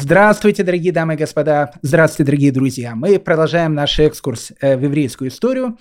Здравствуйте, дорогие дамы и господа. Здравствуйте, дорогие друзья. Мы продолжаем наш экскурс э, в еврейскую историю.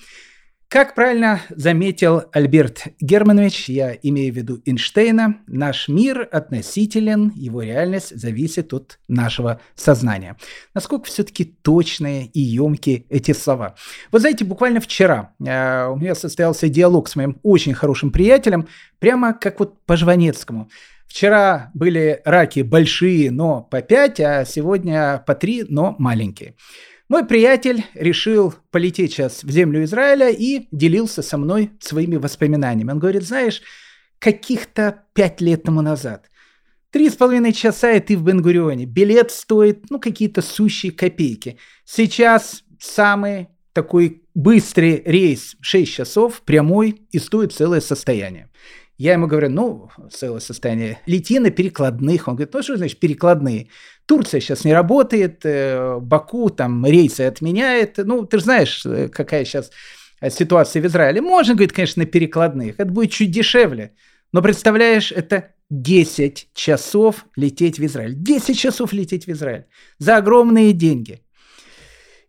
Как правильно заметил Альберт Германович, я имею в виду Эйнштейна, наш мир относителен, его реальность зависит от нашего сознания. Насколько все-таки точные и емкие эти слова. Вы знаете, буквально вчера э, у меня состоялся диалог с моим очень хорошим приятелем, прямо как вот по Жванецкому. Вчера были раки большие, но по 5, а сегодня по 3, но маленькие. Мой приятель решил полететь сейчас в землю Израиля и делился со мной своими воспоминаниями. Он говорит, знаешь, каких-то пять лет тому назад, три с половиной часа и ты в Бенгурионе, билет стоит, ну, какие-то сущие копейки. Сейчас самый такой быстрый рейс 6 часов, прямой, и стоит целое состояние. Я ему говорю, ну, целое состояние, лети на перекладных. Он говорит, ну, что значит перекладные? Турция сейчас не работает, э, Баку там рейсы отменяет. Ну, ты же знаешь, э, какая сейчас ситуация в Израиле. Можно, говорит, конечно, на перекладных. Это будет чуть дешевле. Но представляешь, это 10 часов лететь в Израиль. 10 часов лететь в Израиль. За огромные деньги.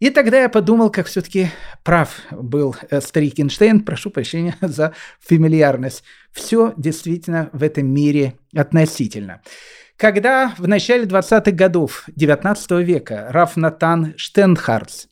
И тогда я подумал, как все-таки прав был э, старик Эйнштейн, прошу прощения за фамильярность. Все действительно в этом мире относительно. Когда в начале 20-х годов 19 века Раф Натан Штенхарц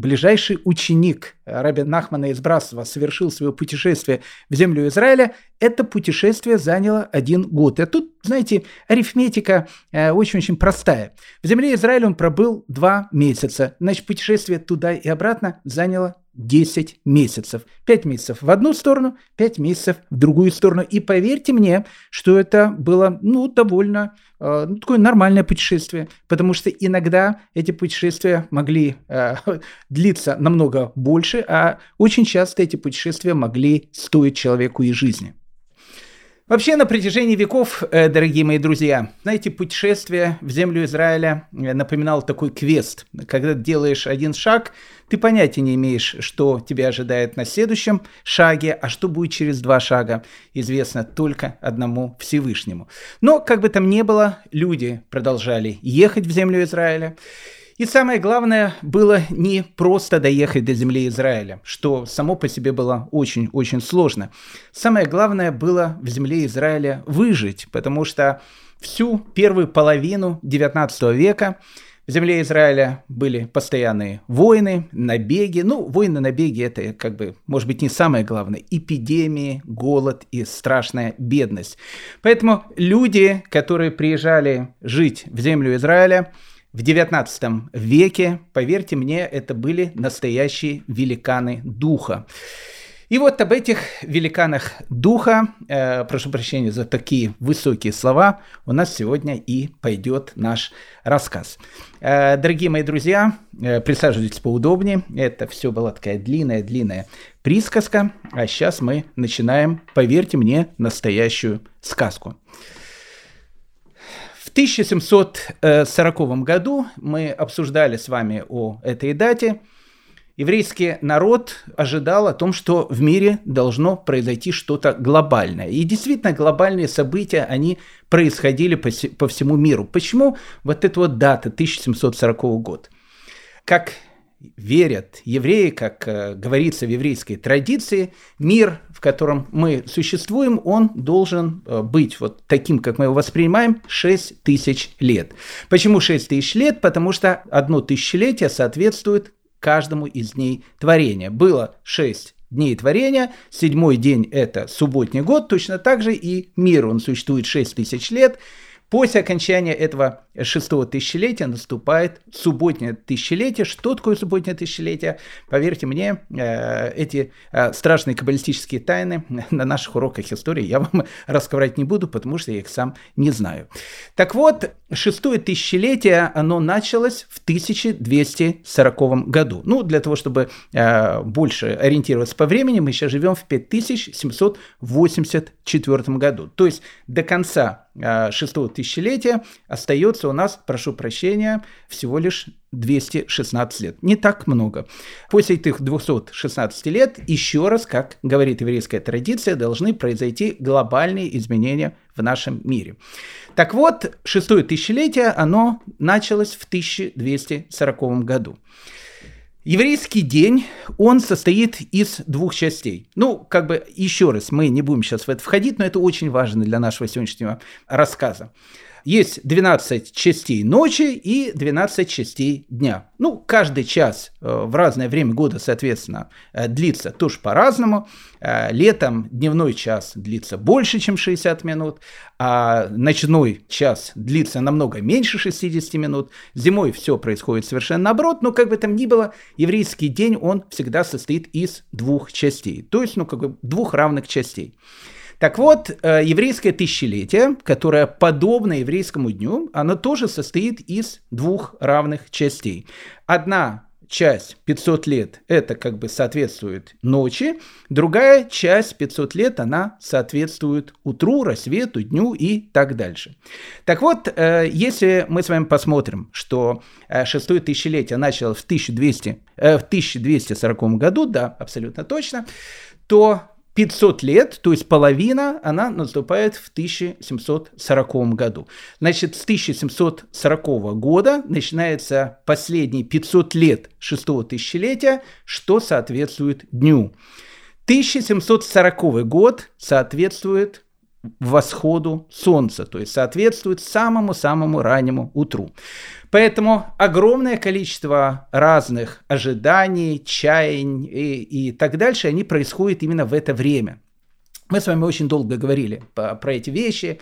ближайший ученик Раби Нахмана из Брасова совершил свое путешествие в землю Израиля, это путешествие заняло один год. И тут, знаете, арифметика э, очень-очень простая. В земле Израиля он пробыл два месяца. Значит, путешествие туда и обратно заняло 10 месяцев. 5 месяцев в одну сторону, 5 месяцев в другую сторону. И поверьте мне, что это было ну, довольно э, ну, такое нормальное путешествие, потому что иногда эти путешествия могли э, длиться намного больше, а очень часто эти путешествия могли стоить человеку и жизни. Вообще, на протяжении веков, э, дорогие мои друзья, знаете, путешествие в землю Израиля э, напоминал такой квест. Когда делаешь один шаг, ты понятия не имеешь, что тебя ожидает на следующем шаге, а что будет через два шага, известно только одному Всевышнему. Но, как бы там ни было, люди продолжали ехать в землю Израиля. И самое главное было не просто доехать до земли Израиля, что само по себе было очень-очень сложно. Самое главное было в земле Израиля выжить, потому что всю первую половину 19 века в земле Израиля были постоянные войны, набеги. Ну, войны, набеги – это, как бы, может быть, не самое главное. Эпидемии, голод и страшная бедность. Поэтому люди, которые приезжали жить в землю Израиля – в XIX веке, поверьте мне, это были настоящие великаны духа. И вот об этих великанах духа, э, прошу прощения за такие высокие слова, у нас сегодня и пойдет наш рассказ. Э, дорогие мои друзья, э, присаживайтесь поудобнее. Это все была такая длинная-длинная присказка, а сейчас мы начинаем, поверьте мне, настоящую сказку. В 1740 году мы обсуждали с вами о этой дате. Еврейский народ ожидал о том, что в мире должно произойти что-то глобальное. И действительно, глобальные события, они происходили по, по всему миру. Почему вот эта вот дата, 1740 год? Как верят евреи, как э, говорится в еврейской традиции, мир, в котором мы существуем, он должен э, быть вот таким, как мы его воспринимаем, 6 тысяч лет. Почему 6 тысяч лет? Потому что одно тысячелетие соответствует каждому из дней творения. Было 6 дней творения, седьмой день – это субботний год, точно так же и мир, он существует 6 тысяч лет, После окончания этого шестого тысячелетия наступает субботнее тысячелетие. Что такое субботнее тысячелетие? Поверьте мне, э, эти э, страшные каббалистические тайны на наших уроках истории я вам рассказать не буду, потому что я их сам не знаю. Так вот, шестое тысячелетие, оно началось в 1240 году. Ну, для того, чтобы э, больше ориентироваться по времени, мы сейчас живем в 5784 году. То есть до конца шестого тысячелетия остается у нас, прошу прощения, всего лишь 216 лет. Не так много. После этих 216 лет, еще раз, как говорит еврейская традиция, должны произойти глобальные изменения в нашем мире. Так вот, шестое тысячелетие, оно началось в 1240 году. Еврейский день, он состоит из двух частей. Ну, как бы еще раз, мы не будем сейчас в это входить, но это очень важно для нашего сегодняшнего рассказа. Есть 12 частей ночи и 12 частей дня. Ну, каждый час э, в разное время года, соответственно, э, длится тоже по-разному. Э, летом дневной час длится больше, чем 60 минут, а ночной час длится намного меньше 60 минут. Зимой все происходит совершенно наоборот, но как бы там ни было, еврейский день, он всегда состоит из двух частей, то есть, ну, как бы двух равных частей. Так вот, э, еврейское тысячелетие, которое подобно еврейскому дню, оно тоже состоит из двух равных частей. Одна часть 500 лет, это как бы соответствует ночи, другая часть 500 лет, она соответствует утру, рассвету, дню и так дальше. Так вот, э, если мы с вами посмотрим, что э, шестое тысячелетие началось в, 1200, в 1240 году, да, абсолютно точно, то 500 лет, то есть половина, она наступает в 1740 году. Значит, с 1740 года начинается последние 500 лет шестого тысячелетия, что соответствует дню. 1740 год соответствует восходу солнца, то есть соответствует самому-самому раннему утру. Поэтому огромное количество разных ожиданий, чаяний и, так дальше, они происходят именно в это время. Мы с вами очень долго говорили по, про эти вещи.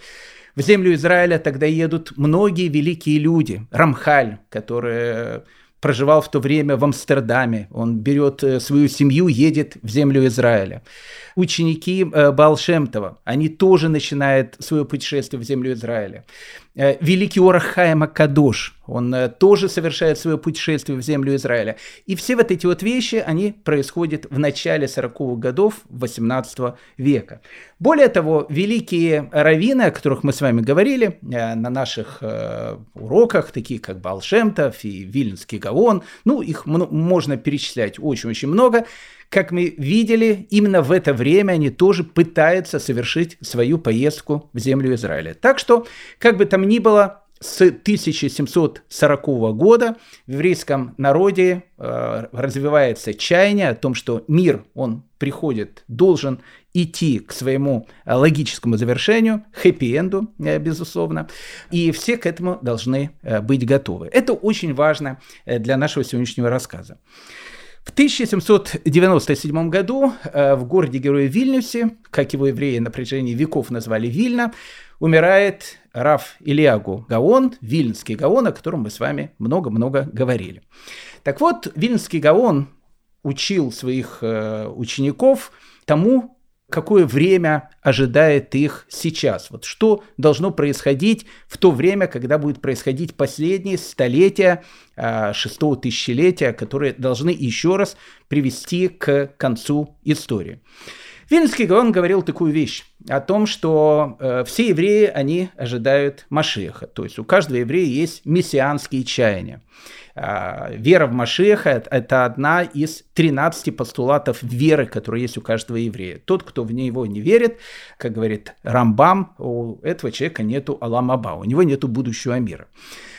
В землю Израиля тогда едут многие великие люди. Рамхаль, который проживал в то время в Амстердаме. Он берет э, свою семью, едет в землю Израиля ученики э, Балшемтова, они тоже начинают свое путешествие в землю Израиля. Э, великий Орахаем Кадош, он э, тоже совершает свое путешествие в землю Израиля. И все вот эти вот вещи, они происходят в начале 40-х годов 18 века. Более того, великие раввины, о которых мы с вами говорили на наших уроках, такие как Балшемтов и Вильнский Гаон, ну, их можно перечислять очень-очень много, как мы видели, именно в это время они тоже пытаются совершить свою поездку в землю Израиля. Так что, как бы там ни было, с 1740 года в еврейском народе э, развивается чаяние о том, что мир, он приходит, должен идти к своему э, логическому завершению, хэппи-энду, э, безусловно, и все к этому должны э, быть готовы. Это очень важно для нашего сегодняшнего рассказа. В 1797 году э, в городе-герое Вильнюсе, как его евреи на протяжении веков назвали Вильна, умирает Раф Ильягу Гаон, Вильнский Гаон, о котором мы с вами много-много говорили. Так вот, Вильнский Гаон учил своих э, учеников тому, какое время ожидает их сейчас. Вот что должно происходить в то время, когда будет происходить последние столетия э, шестого тысячелетия, которые должны еще раз привести к концу истории. Вильнский Гаон говорил такую вещь о том, что э, все евреи, они ожидают Машеха. То есть у каждого еврея есть мессианские чаяния. А, вера в Машеха – это одна из 13 постулатов веры, которые есть у каждого еврея. Тот, кто в него не верит, как говорит Рамбам, у этого человека нету Аламаба, у него нету будущего мира.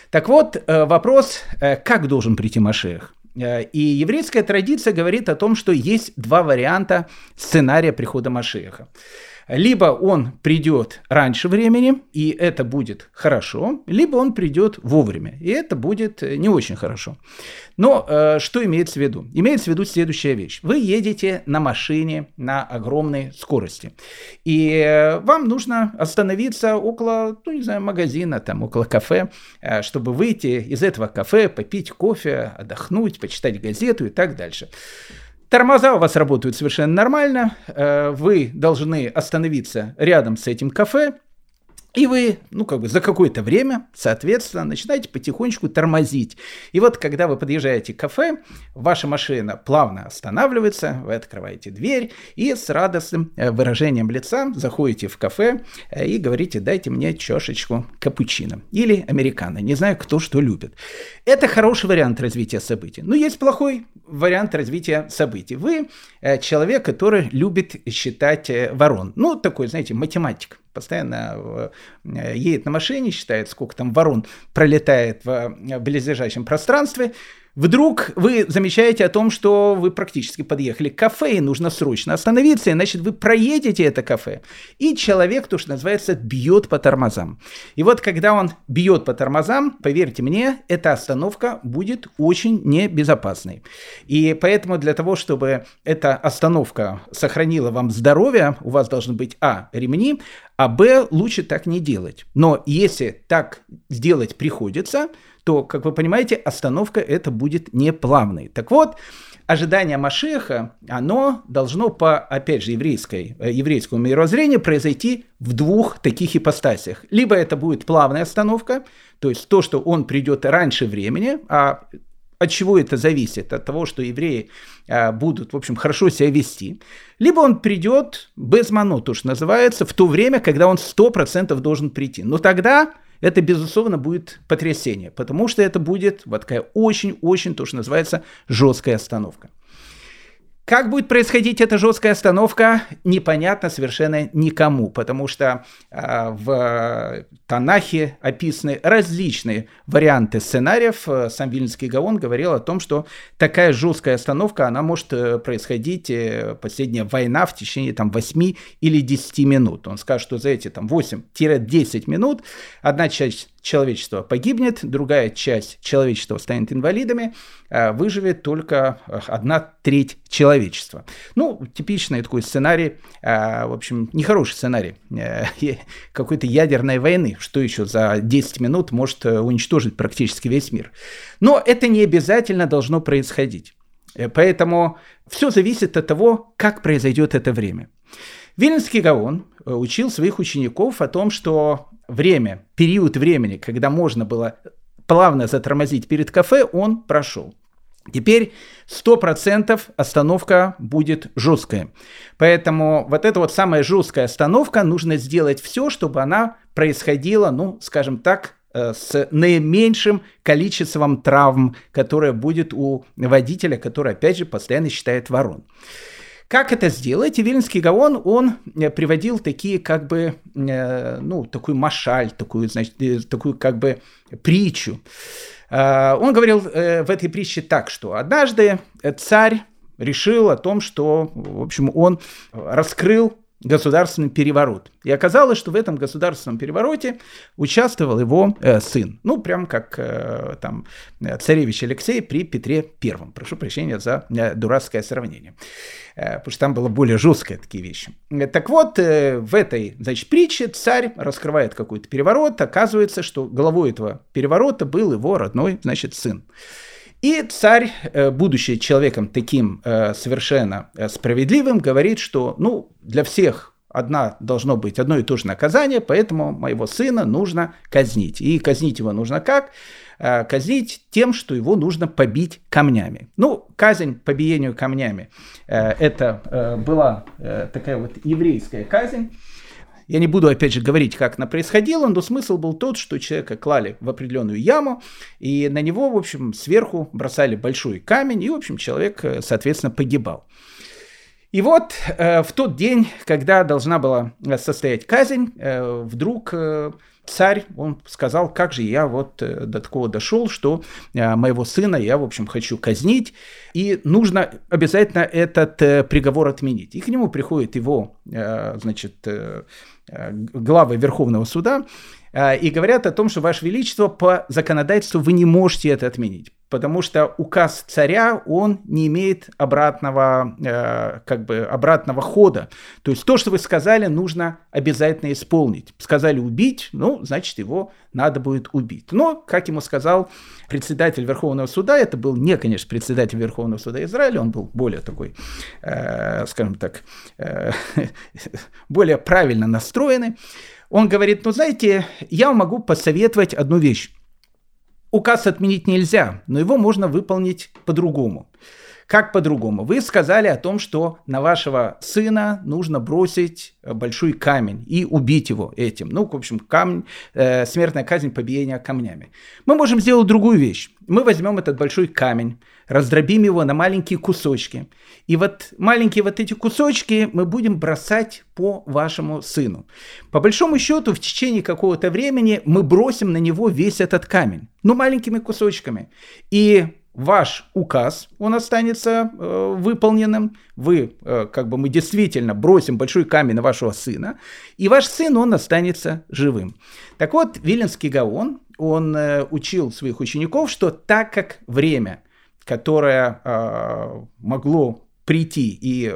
Так вот, э, вопрос, э, как должен прийти Машех? Э, и еврейская традиция говорит о том, что есть два варианта сценария прихода Машеха. Либо он придет раньше времени, и это будет хорошо, либо он придет вовремя, и это будет э, не очень хорошо. Но э, что имеется в виду? Имеется в виду следующая вещь. Вы едете на машине на огромной скорости, и э, вам нужно остановиться около, ну не знаю, магазина, там, около кафе, э, чтобы выйти из этого кафе, попить кофе, отдохнуть, почитать газету и так дальше. Тормоза у вас работают совершенно нормально. Э, вы должны остановиться рядом с этим кафе. И вы, ну, как бы за какое-то время, соответственно, начинаете потихонечку тормозить. И вот, когда вы подъезжаете к кафе, ваша машина плавно останавливается, вы открываете дверь и с радостным э, выражением лица заходите в кафе э, и говорите, дайте мне чашечку капучино или американо. Не знаю, кто что любит. Это хороший вариант развития событий. Но есть плохой вариант развития событий. Вы э, человек, который любит считать ворон. Ну, такой, знаете, математик постоянно э, едет на машине, считает, сколько там ворон пролетает в э, близлежащем пространстве, Вдруг вы замечаете о том, что вы практически подъехали к кафе, и нужно срочно остановиться, иначе вы проедете это кафе. И человек, то, что называется, бьет по тормозам. И вот когда он бьет по тормозам, поверьте мне, эта остановка будет очень небезопасной. И поэтому для того, чтобы эта остановка сохранила вам здоровье, у вас должны быть, а, ремни, а, б, лучше так не делать. Но если так сделать приходится, то, как вы понимаете, остановка это будет не плавной. Так вот, ожидание Машеха, оно должно по, опять же, еврейской, э, еврейскому мировоззрению произойти в двух таких ипостасях. Либо это будет плавная остановка, то есть то, что он придет раньше времени, а от чего это зависит? От того, что евреи а, будут, в общем, хорошо себя вести. Либо он придет без манут, уж называется, в то время, когда он 100% должен прийти. Но тогда это, безусловно, будет потрясение, потому что это будет вот такая очень-очень, то, что называется, жесткая остановка. Как будет происходить эта жесткая остановка, непонятно совершенно никому, потому что э, в Танахе описаны различные варианты сценариев. Сам Вильнинский Гаон говорил о том, что такая жесткая остановка, она может э, происходить, э, последняя война в течение там, 8 или 10 минут. Он скажет, что за эти там, 8-10 минут одна часть человечество погибнет, другая часть человечества станет инвалидами, а выживет только э, одна треть человечества. Ну, типичный такой сценарий, а, в общем, нехороший сценарий э, какой-то ядерной войны, что еще за 10 минут может э, уничтожить практически весь мир. Но это не обязательно должно происходить. Поэтому все зависит от того, как произойдет это время. Вильнинский Гаон учил своих учеников о том, что время, период времени, когда можно было плавно затормозить перед кафе, он прошел. Теперь 100% остановка будет жесткая. Поэтому вот эта вот самая жесткая остановка, нужно сделать все, чтобы она происходила, ну, скажем так, э, с наименьшим количеством травм, которое будет у водителя, который, опять же, постоянно считает ворон. Как это сделать? Вильнский Гаон, он э, приводил такие как бы, э, ну, такую машаль, такую, значит, э, такую как бы притчу. Он говорил в этой притче так, что однажды царь решил о том, что, в общем, он раскрыл государственный переворот. И оказалось, что в этом государственном перевороте участвовал его э, сын. Ну, прям как э, там царевич Алексей при Петре Первом. Прошу прощения за э, дурацкое сравнение. Э, потому что там было более жесткое такие вещи. Так вот, э, в этой, значит, притче царь раскрывает какой-то переворот. Оказывается, что главой этого переворота был его родной, значит, сын. И царь, э, будучи человеком таким э, совершенно э, справедливым, говорит, что ну, для всех одна должно быть одно и то же наказание, поэтому моего сына нужно казнить. И казнить его нужно как? Казнить тем, что его нужно побить камнями. Ну, казнь по камнями – это была такая вот еврейская казнь. Я не буду, опять же, говорить, как она происходила, но смысл был тот, что человека клали в определенную яму, и на него, в общем, сверху бросали большой камень, и, в общем, человек, э, соответственно, погибал. И вот э, в тот день, когда должна была э, состоять казнь, э, вдруг э, царь, он сказал, как же я вот э, до такого дошел, что э, моего сына я, в общем, хочу казнить, и нужно обязательно этот э, приговор отменить. И к нему приходит его, значит, Э, главы Верховного суда э, и говорят о том, что, Ваше Величество, по законодательству вы не можете это отменить. Потому что указ царя, он не имеет обратного, э, как бы обратного хода. То есть то, что вы сказали, нужно обязательно исполнить. Сказали убить, ну, значит, его надо будет убить. Но, как ему сказал председатель Верховного суда, это был не, конечно, председатель Верховного суда Израиля, он был более такой, э, скажем так, э, более правильно настроенный. Он говорит, ну, знаете, я могу посоветовать одну вещь. Указ отменить нельзя, но его можно выполнить по-другому. Как по-другому? Вы сказали о том, что на вашего сына нужно бросить э, большой камень и убить его этим. Ну, в общем, камень, э, смертная казнь, побиение камнями. Мы можем сделать другую вещь. Мы возьмем этот большой камень, раздробим его на маленькие кусочки. И вот маленькие вот эти кусочки мы будем бросать по вашему сыну. По большому счету, в течение какого-то времени мы бросим на него весь этот камень. Ну, маленькими кусочками. И ваш указ, он останется э, выполненным, вы, э, как бы мы действительно бросим большой камень на вашего сына, и ваш сын, он останется живым. Так вот, Виленский Гаон, он э, учил своих учеников, что так как время, которое э, могло прийти, и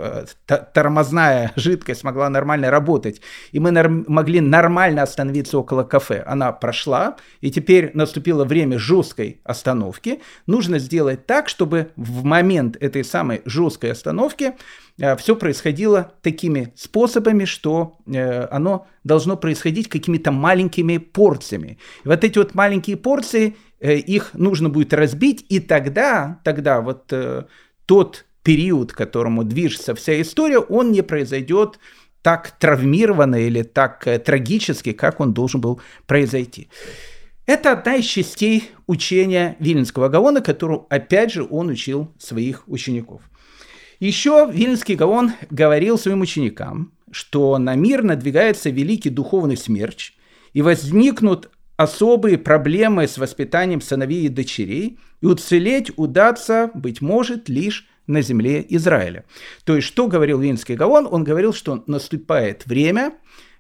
тормозная жидкость могла нормально работать, и мы норм- могли нормально остановиться около кафе. Она прошла, и теперь наступило время жесткой остановки. Нужно сделать так, чтобы в момент этой самой жесткой остановки э, все происходило такими способами, что э, оно должно происходить какими-то маленькими порциями. И вот эти вот маленькие порции, э, их нужно будет разбить, и тогда, тогда вот э, тот период, к которому движется вся история, он не произойдет так травмированно или так э, трагически, как он должен был произойти. Это одна из частей учения Вильнского Гаона, которую, опять же, он учил своих учеников. Еще Вильнский Гаон говорил своим ученикам, что на мир надвигается великий духовный смерч, и возникнут особые проблемы с воспитанием сыновей и дочерей, и уцелеть удастся, быть может, лишь на земле Израиля. То есть, что говорил Винский Гаон? Он говорил, что наступает время,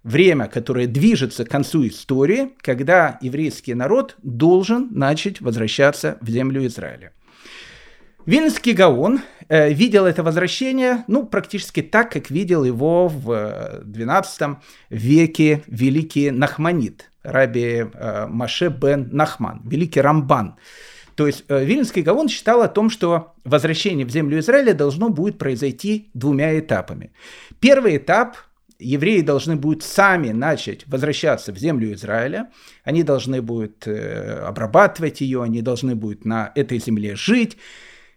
время, которое движется к концу истории, когда еврейский народ должен начать возвращаться в землю Израиля. Вильнский Гаон э, видел это возвращение, ну, практически так, как видел его в XII веке великий Нахманит, раби э, Маше бен Нахман, великий Рамбан. То есть э, Вильнский Гаон считал о том, что возвращение в землю Израиля должно будет произойти двумя этапами. Первый этап евреи должны будут сами начать возвращаться в землю Израиля, они должны будут э, обрабатывать ее, они должны будут на этой земле жить.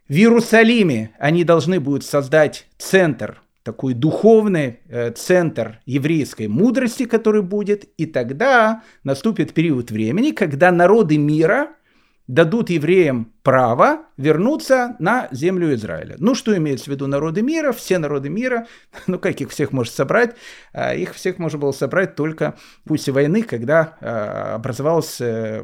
В Иерусалиме они должны будут создать центр, такой духовный э, центр еврейской мудрости, который будет, и тогда наступит период времени, когда народы мира – дадут евреям право вернуться на землю Израиля. Ну, что имеется в виду народы мира? Все народы мира, ну, как их всех может собрать? А, их всех можно было собрать только пусть войны, когда а, образовалась э,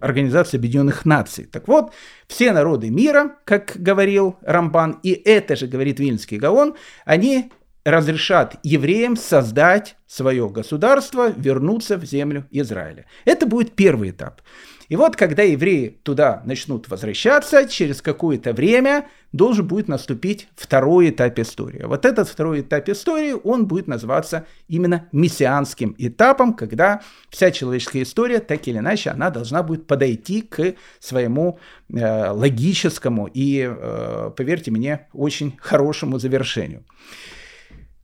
Организация Объединенных Наций. Так вот, все народы мира, как говорил Рамбан, и это же говорит Вильнский Гаон, они разрешат евреям создать свое государство, вернуться в землю Израиля. Это будет первый этап. И вот, когда евреи туда начнут возвращаться, через какое-то время должен будет наступить второй этап истории. Вот этот второй этап истории, он будет называться именно мессианским этапом, когда вся человеческая история, так или иначе, она должна будет подойти к своему э, логическому и, э, поверьте мне, очень хорошему завершению.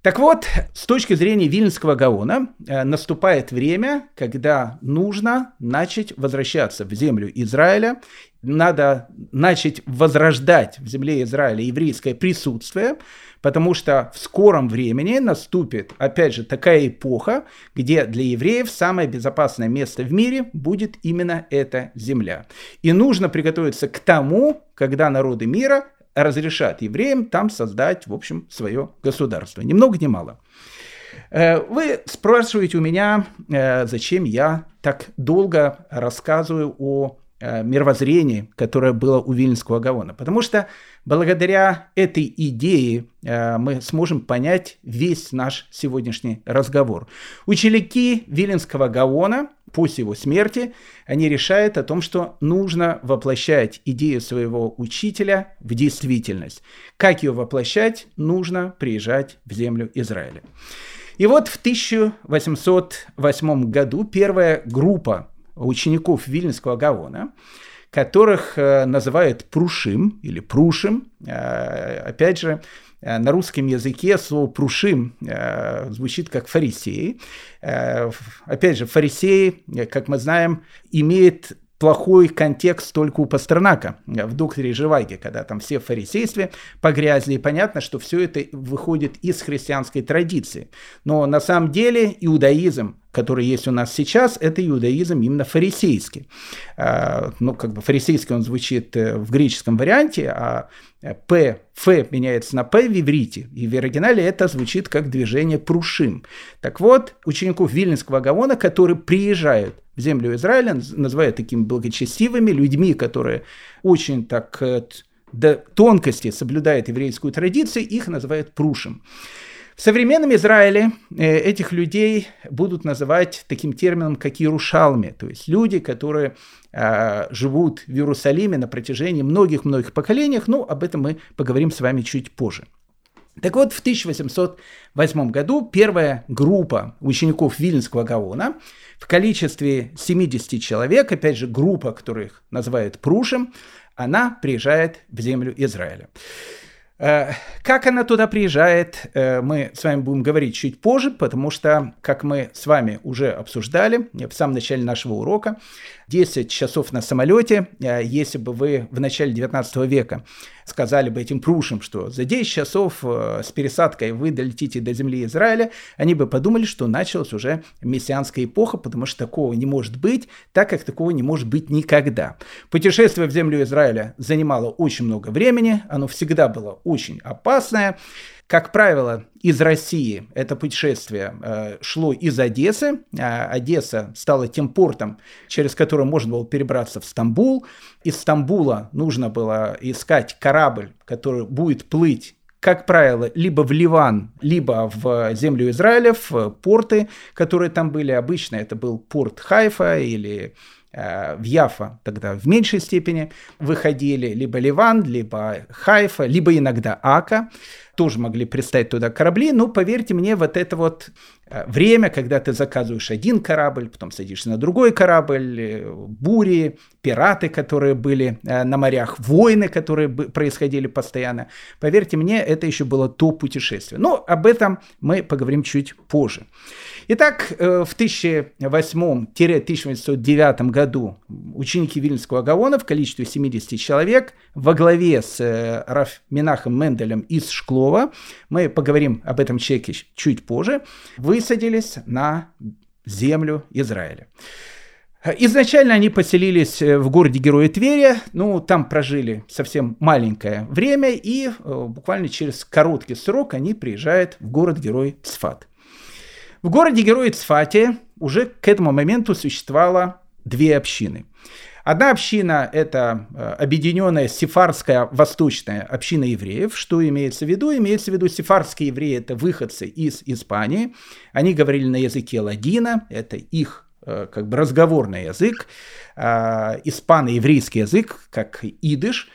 Так вот, с точки зрения Вильнского Гаона, э, наступает время, когда нужно начать возвращаться в землю Израиля, надо начать возрождать в земле Израиля еврейское присутствие, потому что в скором времени наступит, опять же, такая эпоха, где для евреев самое безопасное место в мире будет именно эта земля. И нужно приготовиться к тому, когда народы мира разрешат евреям там создать, в общем, свое государство. Ни много ни мало. Э, вы спрашиваете у меня, э, зачем я так долго рассказываю о э, мировозрения, которое было у Вильнского Гаона. Потому что благодаря этой идее мы сможем понять весь наш сегодняшний разговор. Ученики Виленского Гаона после его смерти, они решают о том, что нужно воплощать идею своего учителя в действительность. Как ее воплощать? Нужно приезжать в землю Израиля. И вот в 1808 году первая группа учеников Вильнского Гаона, которых э, называют Прушим или Прушим, э, опять же, на русском языке слово «прушим» звучит как «фарисеи». Опять же, фарисеи, как мы знаем, имеет плохой контекст только у Пастернака в докторе Живаге, когда там все в фарисействе погрязли, и понятно, что все это выходит из христианской традиции. Но на самом деле иудаизм, который есть у нас сейчас, это иудаизм именно фарисейский. А, ну, как бы фарисейский он звучит э, в греческом варианте, а П, Ф меняется на П в иврите, и в оригинале это звучит как движение прушим. Так вот, учеников Вильнинского Гаона, которые приезжают в землю Израиля, называют такими благочестивыми людьми, которые очень так э, до тонкости соблюдают еврейскую традицию, их называют прушим. В современном Израиле э, этих людей будут называть таким термином, как Иерушалми, то есть люди, которые э, живут в Иерусалиме на протяжении многих-многих поколений, ну, об этом мы поговорим с вами чуть позже. Так вот, в 1808 году первая группа учеников Вильнского Гаона в количестве 70 человек, опять же, группа, которых называют Прушем, она приезжает в землю Израиля. Э, как она туда приезжает, э, мы с вами будем говорить чуть позже, потому что, как мы с вами уже обсуждали в самом начале нашего урока, 10 часов на самолете, э, если бы вы в начале 19 века сказали бы этим прушам, что за 10 часов э, с пересадкой вы долетите до земли Израиля, они бы подумали, что началась уже мессианская эпоха, потому что такого не может быть, так как такого не может быть никогда. Путешествие в землю Израиля занимало очень много времени, оно всегда было очень опасное. Как правило, из России это путешествие э, шло из Одессы. А Одесса стала тем портом, через который можно было перебраться в Стамбул. Из Стамбула нужно было искать корабль, который будет плыть как правило, либо в Ливан, либо в землю Израиля, в порты, которые там были. Обычно это был порт Хайфа или Э, в Яфа тогда в меньшей степени выходили либо Ливан, либо Хайфа, либо иногда Ака. Тоже могли пристать туда корабли. Но поверьте мне, вот это вот э, время, когда ты заказываешь один корабль, потом садишься на другой корабль, э, бури, пираты, которые были на морях, войны, которые происходили постоянно. Поверьте мне, это еще было то путешествие. Но об этом мы поговорим чуть позже. Итак, э, в 1808-1809 году ученики Вильнского Гаона в количестве 70 человек во главе с э, Раф Минахом Менделем из Шклова, мы поговорим об этом человеке чуть позже, высадились на землю Израиля. Изначально они поселились э, в городе Героя Твери, ну, там прожили совсем маленькое время, и буквально через короткий срок они приезжают в город Герой Цфат. В городе Герой Цфате уже к этому моменту существовало две общины. Одна община – это э, объединенная сефарская восточная община евреев. Что имеется в виду? Имеется в виду сефарские евреи – это выходцы из Испании. Они говорили на языке ладина, это их э, как бы разговорный язык, э, испано-еврейский язык, как идыш.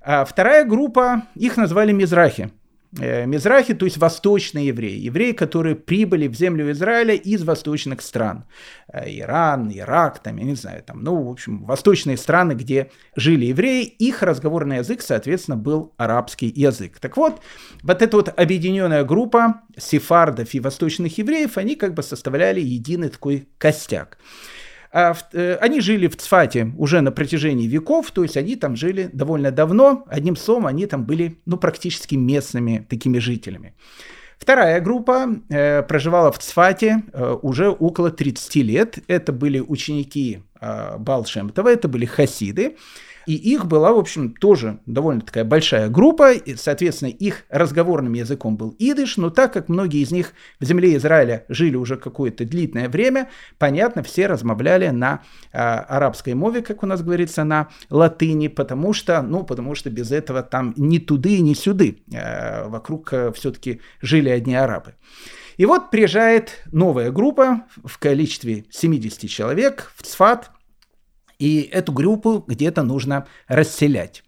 А вторая группа, их назвали мизрахи. Э, Мизрахи, то есть восточные евреи, евреи, которые прибыли в землю Израиля из восточных стран. Э, Иран, Ирак, там, я не знаю, там, ну, в общем, восточные страны, где жили евреи, их разговорный язык, соответственно, был арабский язык. Так вот, вот эта вот объединенная группа сефардов и восточных евреев, они как бы составляли единый такой костяк. А э, они жили в Цфате уже на протяжении веков, то есть они там жили довольно давно. Одним словом, они там были ну, практически местными такими жителями. Вторая группа э, проживала в Цфате э, уже около 30 лет. Это были ученики э, Балшемтова, это были хасиды. И их была, в общем, тоже довольно такая большая группа, и, соответственно, их разговорным языком был идыш, но так как многие из них в земле Израиля жили уже какое-то длительное время, понятно, все размовляли на э, арабской мове, как у нас говорится, на латыни, потому что, ну, потому что без этого там ни туды, ни сюды. Э, вокруг э, все-таки жили одни арабы. И вот приезжает новая группа в количестве 70 человек в Цфат, и эту группу где-то нужно расселять.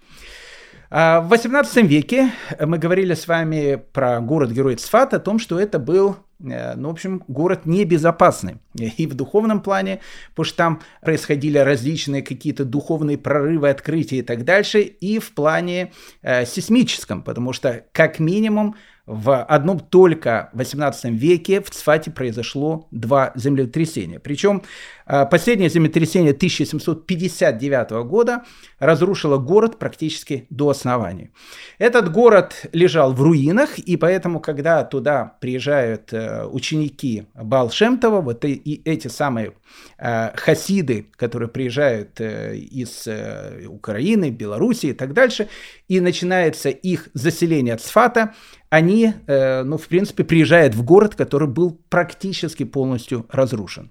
А в 18 веке мы говорили с вами про город-герой Цфат, о том, что это был э, ну, в общем, город небезопасный. И в духовном плане, потому что там происходили различные какие-то духовные прорывы, открытия и так дальше, и в плане э, сейсмическом, потому что, как минимум, в одном только 18 веке в Цфате произошло два землетрясения. Причем последнее землетрясение 1759 года разрушило город практически до основания. Этот город лежал в руинах, и поэтому, когда туда приезжают э, ученики Балшемтова, вот и эти самые э, хасиды, которые приезжают из Украины, Белоруссии и так дальше, и начинается их заселение Цфата, они, э, ну, в принципе, приезжают в город, который был практически полностью разрушен.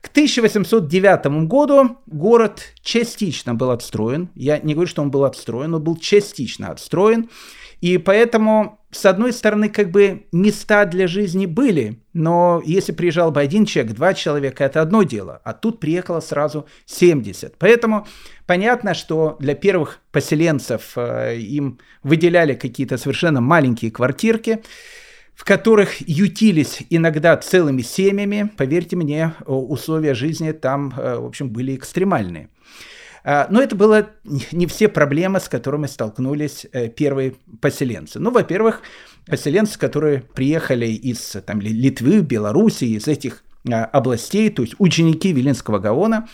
К 1809 году город частично был отстроен. Я не говорю, что он был отстроен, но был частично отстроен. И поэтому, с одной стороны, как бы места для жизни были, но если приезжал бы один человек, два человека, это одно дело, а тут приехало сразу 70. Поэтому понятно, что для первых поселенцев э, им выделяли какие-то совершенно маленькие квартирки, в которых ютились иногда целыми семьями. Поверьте мне, условия жизни там, э, в общем, были экстремальные. А, но это было не все проблемы, с которыми столкнулись э, первые поселенцы. Ну, во-первых, поселенцы, которые приехали из там, Литвы, Белоруссии, из этих а, областей, то есть ученики Вилинского Гаона,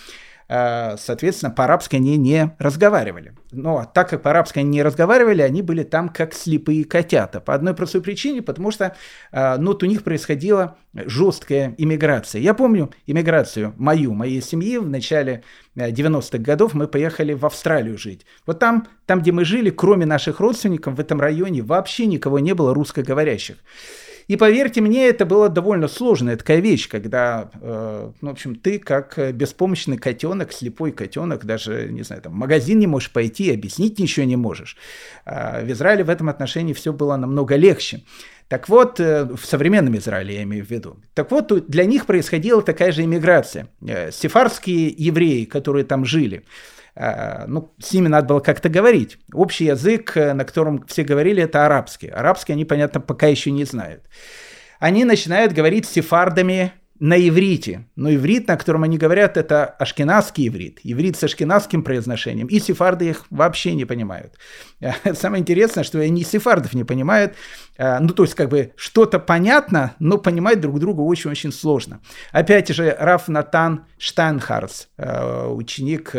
соответственно, по-арабски они не разговаривали. Но так как по-арабски они не разговаривали, они были там как слепые котята. По одной простой причине, потому что а, ну, вот у них происходила жесткая иммиграция. Я помню иммиграцию мою, моей семьи в начале 90-х э, годов мы поехали в Австралию жить. Вот там, там, где мы жили, кроме наших родственников в этом районе, вообще никого не было русскоговорящих. И поверьте мне, это была довольно сложная такая вещь, когда, э, ну, в общем, ты как беспомощный котенок, слепой котенок, даже, не знаю, там, в магазин не можешь пойти, объяснить ничего не можешь. А в Израиле в этом отношении все было намного легче. Так вот, э, в современном Израиле я имею в виду. Так вот, для них происходила такая же иммиграция. Э, сефарские евреи, которые там жили, Э, ну, с ними надо было как-то говорить. Общий язык, э, на котором все говорили, это арабский. Арабский они, понятно, пока еще не знают. Они начинают говорить с сефардами на иврите. Но иврит, на котором они говорят, это ашкенадский иврит. Иврит с ашкенадским произношением. И сефарды их вообще не понимают. Самое интересное, что они сефардов не понимают. Э, ну, то есть, как бы, что-то понятно, но понимать друг друга очень-очень сложно. Опять же, Раф Натан Штайнхарц, ученик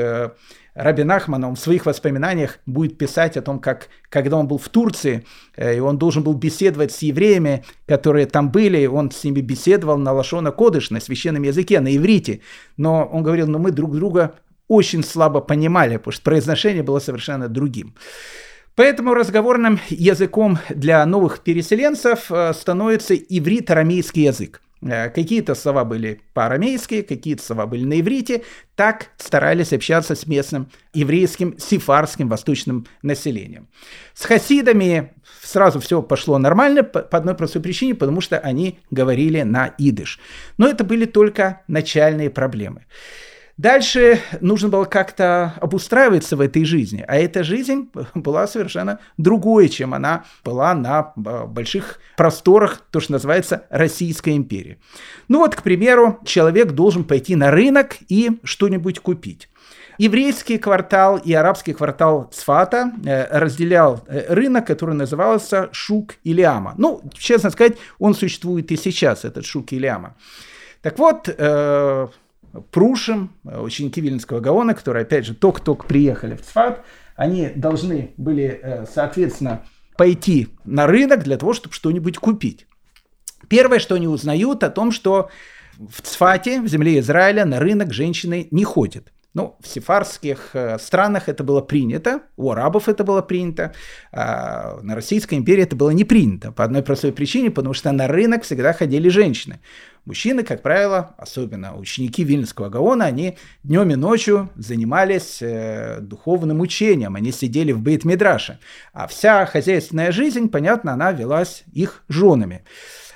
Рабин Ахман, он в своих воспоминаниях будет писать о том, как когда он был в Турции, э, и он должен был беседовать с евреями, которые там были, он с ними беседовал на лашона кодыш, на священном языке, на иврите, но он говорил, ну мы друг друга очень слабо понимали, потому что произношение было совершенно другим. Поэтому разговорным языком для новых переселенцев э, становится иврит-арамейский язык. Э, какие-то слова были по-арамейски, какие-то слова были на иврите. Так старались общаться с местным еврейским, сифарским восточным населением. С хасидами сразу все пошло нормально по одной простой причине, потому что они говорили на идыш. Но это были только начальные проблемы. Дальше нужно было как-то обустраиваться в этой жизни, а эта жизнь была совершенно другой, чем она была на а, больших просторах, то, что называется Российская империя. Ну вот, к примеру, человек должен пойти на рынок и что-нибудь купить. Еврейский квартал и арабский квартал Цфата э, разделял э, рынок, который назывался Шук Илиама. Ну, честно сказать, он существует и сейчас, этот Шук Илиама. Так вот, Прушим, ученики Вильнинского Гаона, которые, опять же, только-только приехали в Цфат, они должны были, э, соответственно, пойти на рынок для того, чтобы что-нибудь купить. Первое, что они узнают, о том, что в Цфате, в земле Израиля, на рынок женщины не ходят. Ну, в сефарских э, странах это было принято, у арабов это было принято, а на Российской империи это было не принято по одной простой причине, потому что на рынок всегда ходили женщины. Мужчины, как правило, особенно ученики Вильнюсского Гаона, они днем и ночью занимались э, духовным учением, они сидели в Бейт-Мидраше, а вся хозяйственная жизнь, понятно, она велась их женами.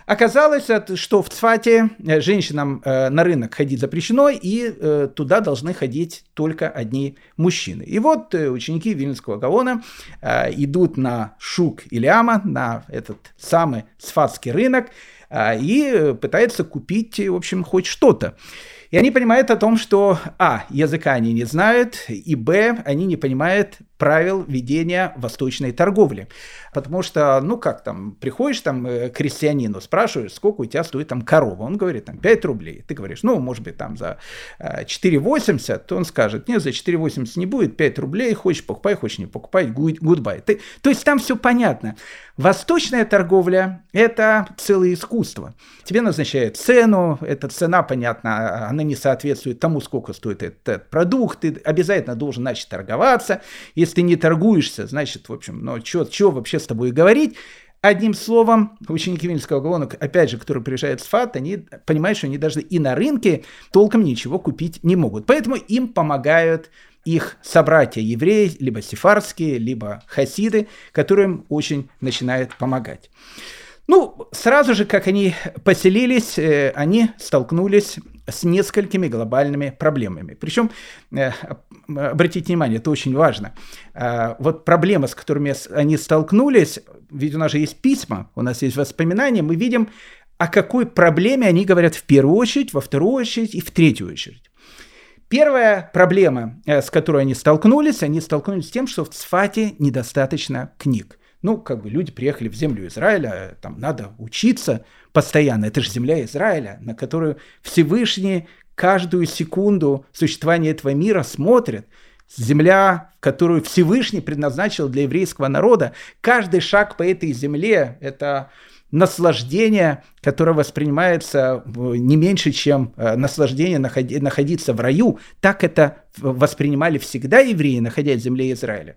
Оказалось, что в Цфате э, женщинам э, на рынок ходить запрещено, и э, туда должны ходить только одни мужчины. И вот ученики Вильнюсского Гаона идут на Шук Ильяма, на этот самый Сфатский рынок, и пытаются купить, в общем, хоть что-то. И они понимают о том, что, а, языка они не знают, и, б, они не понимают правил ведения восточной торговли. Потому что, ну как там, приходишь там э, к крестьянину, спрашиваешь, сколько у тебя стоит там корова. Он говорит, там, 5 рублей. Ты говоришь, ну, может быть, там за 4,80, э, то он скажет, нет, за 4,80 не будет, 5 рублей, хочешь покупай, хочешь не покупай, goodbye. Ты, то есть там все понятно. Восточная торговля – это целое искусство. Тебе назначают цену, эта цена, понятно, она не соответствует тому, сколько стоит этот продукт, ты обязательно должен начать торговаться. Если ты не торгуешься, значит, в общем, ну, что вообще с тобой говорить? Одним словом, ученики Вильнюсского Гаона, опять же, которые приезжают с ФАТ, они понимают, что они даже и на рынке толком ничего купить не могут. Поэтому им помогают их собратья евреи, либо сефарские, либо хасиды, которым очень начинают помогать. Ну, сразу же, как они поселились, э, они столкнулись с несколькими глобальными проблемами. Причем, э, обратите внимание, это очень важно. Э, вот проблема, с которыми они столкнулись, ведь у нас же есть письма, у нас есть воспоминания, мы видим, о какой проблеме они говорят в первую очередь, во вторую очередь и в третью очередь. Первая проблема, с которой они столкнулись, они столкнулись с тем, что в Цфате недостаточно книг. Ну, как бы люди приехали в землю Израиля, там надо учиться постоянно. Это же земля Израиля, на которую Всевышний каждую секунду существования этого мира смотрит. Земля, которую Всевышний предназначил для еврейского народа. Каждый шаг по этой земле – это наслаждение, которое воспринимается не меньше, чем э, наслаждение находиться в раю. Так это воспринимали всегда евреи, находясь в земле Израиля.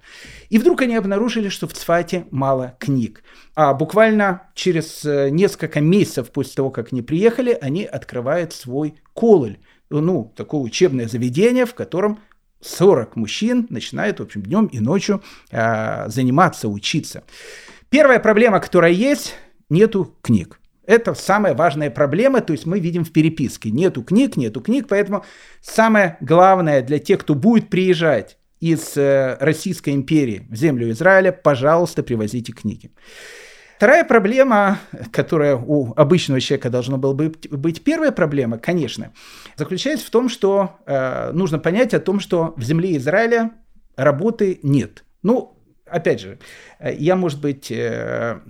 И вдруг они обнаружили, что в Цфате мало книг. А буквально через э, несколько месяцев после того, как они приехали, они открывают свой кололь. Ну, такое учебное заведение, в котором 40 мужчин начинают, в общем, днем и ночью э, заниматься, учиться. Первая проблема, которая есть, нету книг. Это самая важная проблема, то есть мы видим в переписке. Нету книг, нету книг, поэтому самое главное для тех, кто будет приезжать из э, Российской империи в землю Израиля, пожалуйста, привозите книги. Вторая проблема, которая у обычного человека должна была быть, быть первая проблема, конечно, заключается в том, что э, нужно понять о том, что в земле Израиля работы нет. Ну, опять же, э, я, может быть, э,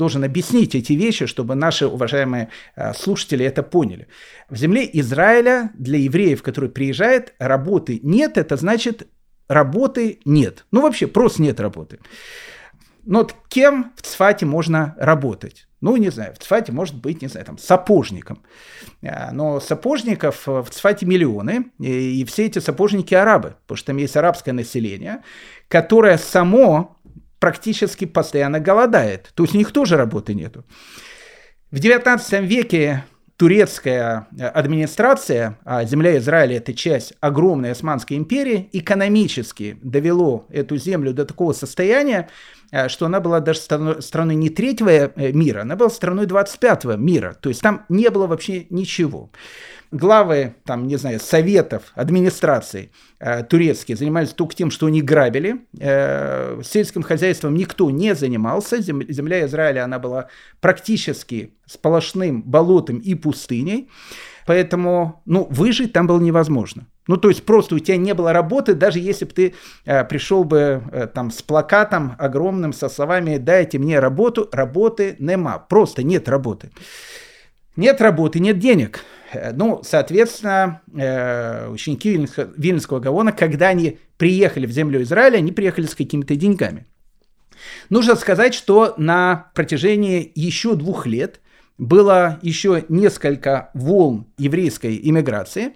должен объяснить эти вещи, чтобы наши уважаемые э, слушатели это поняли. В земле Израиля для евреев, которые приезжают, работы нет, это значит работы нет. Ну вообще просто нет работы. Но вот кем в Цфате можно работать? Ну, не знаю, в Цфате может быть, не знаю, там, сапожником. Э, но сапожников в Цфате миллионы, и все эти сапожники арабы, потому что там есть арабское население, которое само практически постоянно голодает. То есть у них тоже работы нету. В 19 веке турецкая э, администрация, а земля Израиля это часть огромной Османской империи, экономически довело эту землю до такого состояния, э, что она была даже страной не третьего э, мира, она была страной 25 мира. То есть там не было вообще ничего главы, там, не знаю, советов, администраций э, турецкие занимались только тем, что они грабили. Э, сельским хозяйством никто не занимался. Зем, земля Израиля, она была практически сплошным болотом и пустыней. Поэтому, ну, выжить там было невозможно. Ну, то есть просто у тебя не было работы, даже если бы ты э, пришел бы э, там с плакатом огромным, со словами «дайте мне работу», работы нема, просто нет работы. Нет работы, нет денег. Э, ну, соответственно, э, ученики Вильнского Гаона, когда они приехали в землю Израиля, они приехали с какими-то деньгами. Нужно сказать, что на протяжении еще двух лет было еще несколько волн еврейской иммиграции.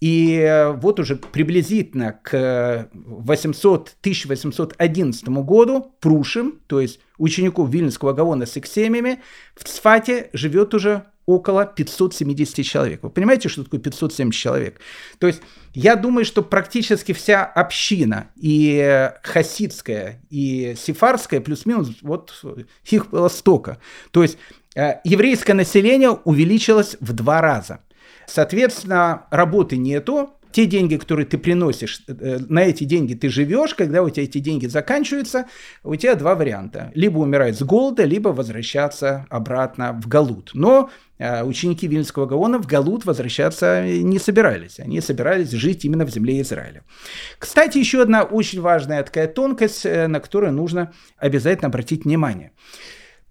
И э, вот уже приблизительно к 800, 1811 году Прушим, то есть учеников Вильнюсского Гаона с их семьями, в Цфате живет уже около 570 человек. Вы понимаете, что такое 570 человек? То есть я думаю, что практически вся община, и хасидская, и сефарская, плюс-минус, вот их было столько. То есть э, еврейское население увеличилось в два раза. Соответственно, работы нету, те деньги, которые ты приносишь, э, на эти деньги ты живешь, когда у тебя эти деньги заканчиваются, у тебя два варианта. Либо умирать с голода, либо возвращаться обратно в Галут. Но э, ученики Вильнского Гаона в Галут возвращаться не собирались. Они собирались жить именно в земле Израиля. Кстати, еще одна очень важная такая тонкость, э, на которую нужно обязательно обратить внимание.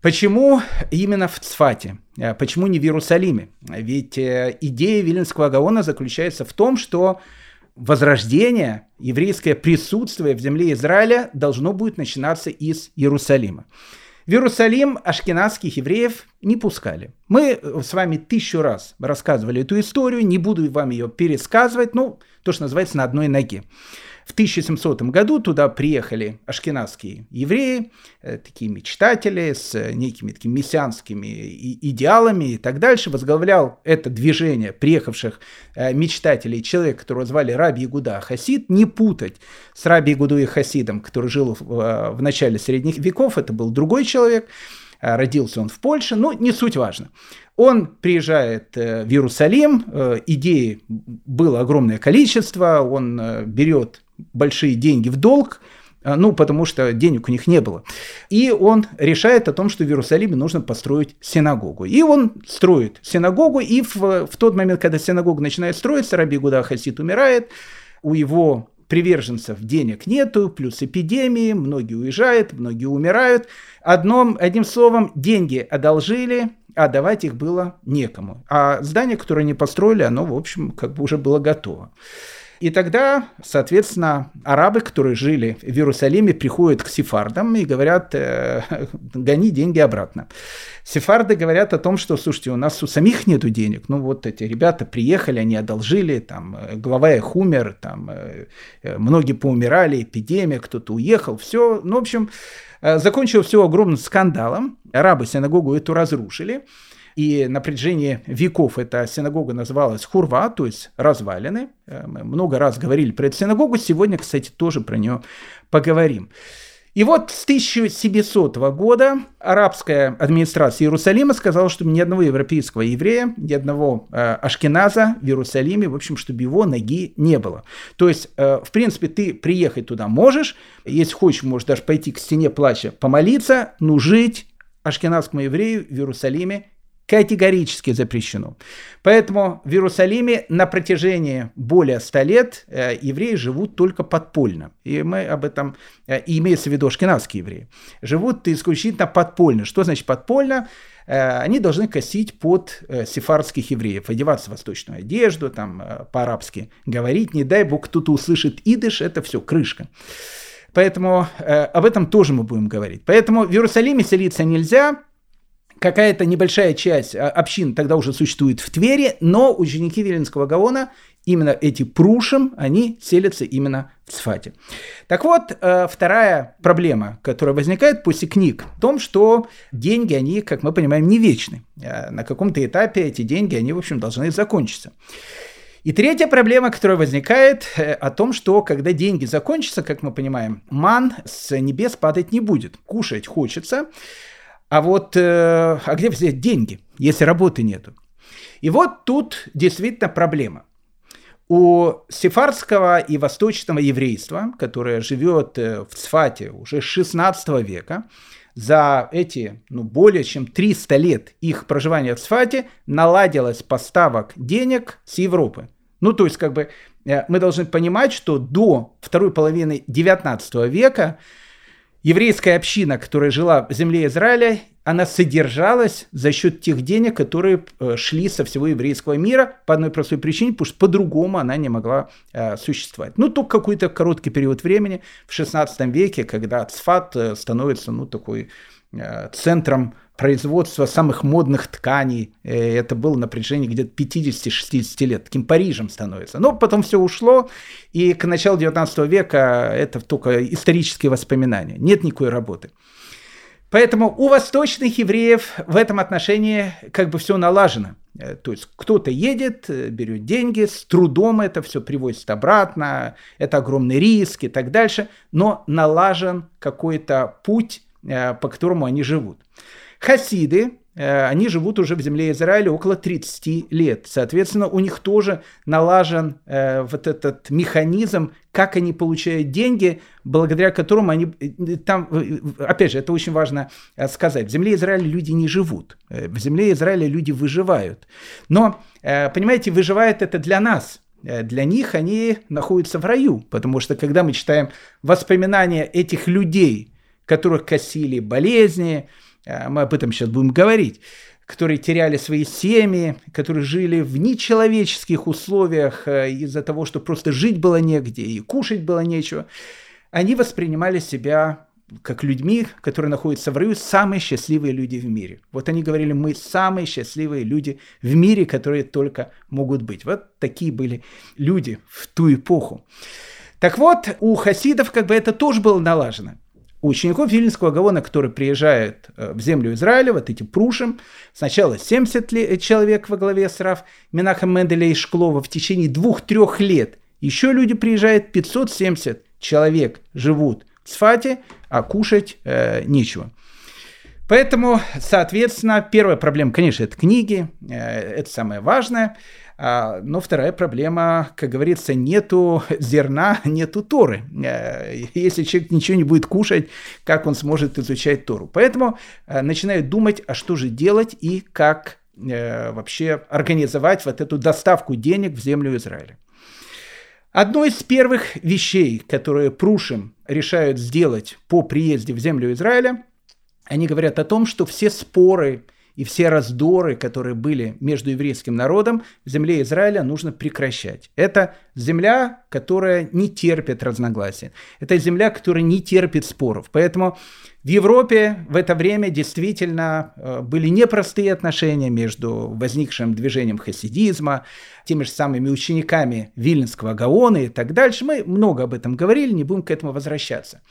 Почему именно в Цфате? А почему не в Иерусалиме? Ведь э, идея Виленского Гаона заключается в том, что возрождение, еврейское присутствие в земле Израиля должно будет начинаться из Иерусалима. В Иерусалим ашкенадских евреев не пускали. Мы с вами тысячу раз рассказывали эту историю, не буду вам ее пересказывать, ну, то, что называется, на одной ноге. В 1700 году туда приехали ашкенадские евреи, э, такие мечтатели с э, некими такими мессианскими идеалами и так дальше. Возглавлял это движение приехавших э, мечтателей человек, которого звали Раби Игуда Хасид. Не путать с Раби Игудой Хасидом, который жил в, в начале средних веков, это был другой человек. Родился он в Польше, но не суть важно. Он приезжает в Иерусалим, идей было огромное количество, он берет большие деньги в долг, а, ну, потому что денег у них не было. И он решает о том, что в Иерусалиме нужно построить синагогу. И он строит синагогу, и в, в тот момент, когда синагога начинает строиться, Раби Гуда Хасид умирает, у его приверженцев денег нету, плюс эпидемии, многие уезжают, многие умирают. Одном, одним словом, деньги одолжили, а давать их было некому. А здание, которое они построили, оно, в общем, как бы уже было готово. И тогда, соответственно, арабы, которые жили в Иерусалиме, приходят к сефардам и говорят, э, гони деньги обратно. Сефарды говорят о том, что, слушайте, у нас у самих нету денег, ну вот эти ребята приехали, они одолжили, там, э, глава их умер, там, э, многие поумирали, эпидемия, кто-то уехал, все, ну, в общем, закончилось все огромным скандалом, арабы синагогу эту разрушили, и на протяжении веков эта синагога называлась Хурва, то есть развалины. Э, мы много раз говорили про эту синагогу. Сегодня, кстати, тоже про нее поговорим. И вот с 1700 года арабская администрация Иерусалима сказала, что ни одного европейского еврея, ни одного э, ашкеназа в Иерусалиме, в общем, чтобы его ноги не было. То есть, э, в принципе, ты приехать туда можешь, если хочешь, можешь даже пойти к стене плача помолиться, но жить ашкеназскому еврею в Иерусалиме категорически запрещено. Поэтому в Иерусалиме на протяжении более 100 лет э, евреи живут только подпольно. И мы об этом, э, и имеется в виду ашкенадские евреи, живут исключительно подпольно. Что значит подпольно? Э, они должны косить под сефардских евреев, одеваться в восточную одежду, там по-арабски говорить, не дай бог кто-то услышит идыш, это все крышка. Поэтому э, об этом тоже мы будем говорить. Поэтому в Иерусалиме селиться нельзя, какая-то небольшая часть а, общин тогда уже существует в Твери, но ученики Виленского Гаона, именно эти прушим, они селятся именно в Сфате. Так вот, э, вторая проблема, которая возникает после книг, в том, что деньги, они, как мы понимаем, не вечны. Э, на каком-то этапе эти деньги, они, в общем, должны закончиться. И третья проблема, которая возникает, э, о том, что когда деньги закончатся, как мы понимаем, ман с небес падать не будет. Кушать хочется, а вот, э, а где взять деньги, если работы нету? И вот тут действительно проблема. У сефардского и восточного еврейства, которое живет э, в Цфате уже с 16 века, за эти ну, более чем 300 лет их проживания в Цфате наладилось поставок денег с Европы. Ну, то есть, как бы, э, мы должны понимать, что до второй половины 19 века еврейская община, которая жила в земле Израиля, она содержалась за счет тех денег, которые э, шли со всего еврейского мира по одной простой причине, потому что по-другому она не могла э, существовать. Ну, только какой-то короткий период времени в 16 веке, когда Цфат э, становится, ну, такой центром производства самых модных тканей. Э, это было на протяжении где-то 50-60 лет. Таким Парижем становится. Но потом все ушло, и к началу 19 века это только исторические воспоминания. Нет никакой работы. Поэтому у восточных евреев в этом отношении как бы все налажено. Э, то есть кто-то едет, э, берет деньги, с трудом это все привозит обратно, это огромный риск и так дальше, но налажен какой-то путь, э, по которому они живут. Хасиды, Э, они живут уже в земле Израиля около 30 лет. Соответственно, у них тоже налажен э, вот этот механизм, как они получают деньги, благодаря которому они э, там, э, опять же, это очень важно сказать, в земле Израиля люди не живут, в земле Израиля люди выживают. Но, э, понимаете, выживает это для нас, для них они находятся в раю, потому что когда мы читаем воспоминания этих людей, которых косили болезни, а мы об этом сейчас будем говорить, которые теряли свои семьи, которые жили в нечеловеческих условиях э, из-за того, что просто жить было негде и кушать было нечего, они воспринимали себя как людьми, которые находятся в раю, самые счастливые люди в мире. Вот они говорили, мы самые счастливые люди в мире, которые только могут быть. Вот такие были люди в ту эпоху. Так вот, у хасидов как бы это тоже было налажено у учеников Вильнинского Гавона, которые приезжают э, в землю Израиля, вот эти прушим, сначала 70 э, человек во главе с Раф Минахом Менделя и Шклова в течение двух-трех лет. Еще люди приезжают, 570 человек живут в Сфате, а кушать э, нечего. Поэтому, соответственно, первая проблема, конечно, это книги, э, это самое важное. А, но вторая проблема, как говорится, нету зерна, нету Торы. Э, если человек ничего не будет кушать, как он сможет изучать Тору? Поэтому э, начинают думать, а что же делать и как э, вообще организовать вот эту доставку денег в землю Израиля. Одно из первых вещей, которые Прушим решают сделать по приезде в землю Израиля, они говорят о том, что все споры и все раздоры, которые были между еврейским народом в земле Израиля, нужно прекращать. Это земля, которая не терпит разногласий. Это земля, которая не терпит споров. Поэтому в Европе в это время действительно э, были непростые отношения между возникшим движением хасидизма, теми же самыми учениками Вильнского Гаона и так дальше. Мы много об этом говорили, не будем к этому возвращаться.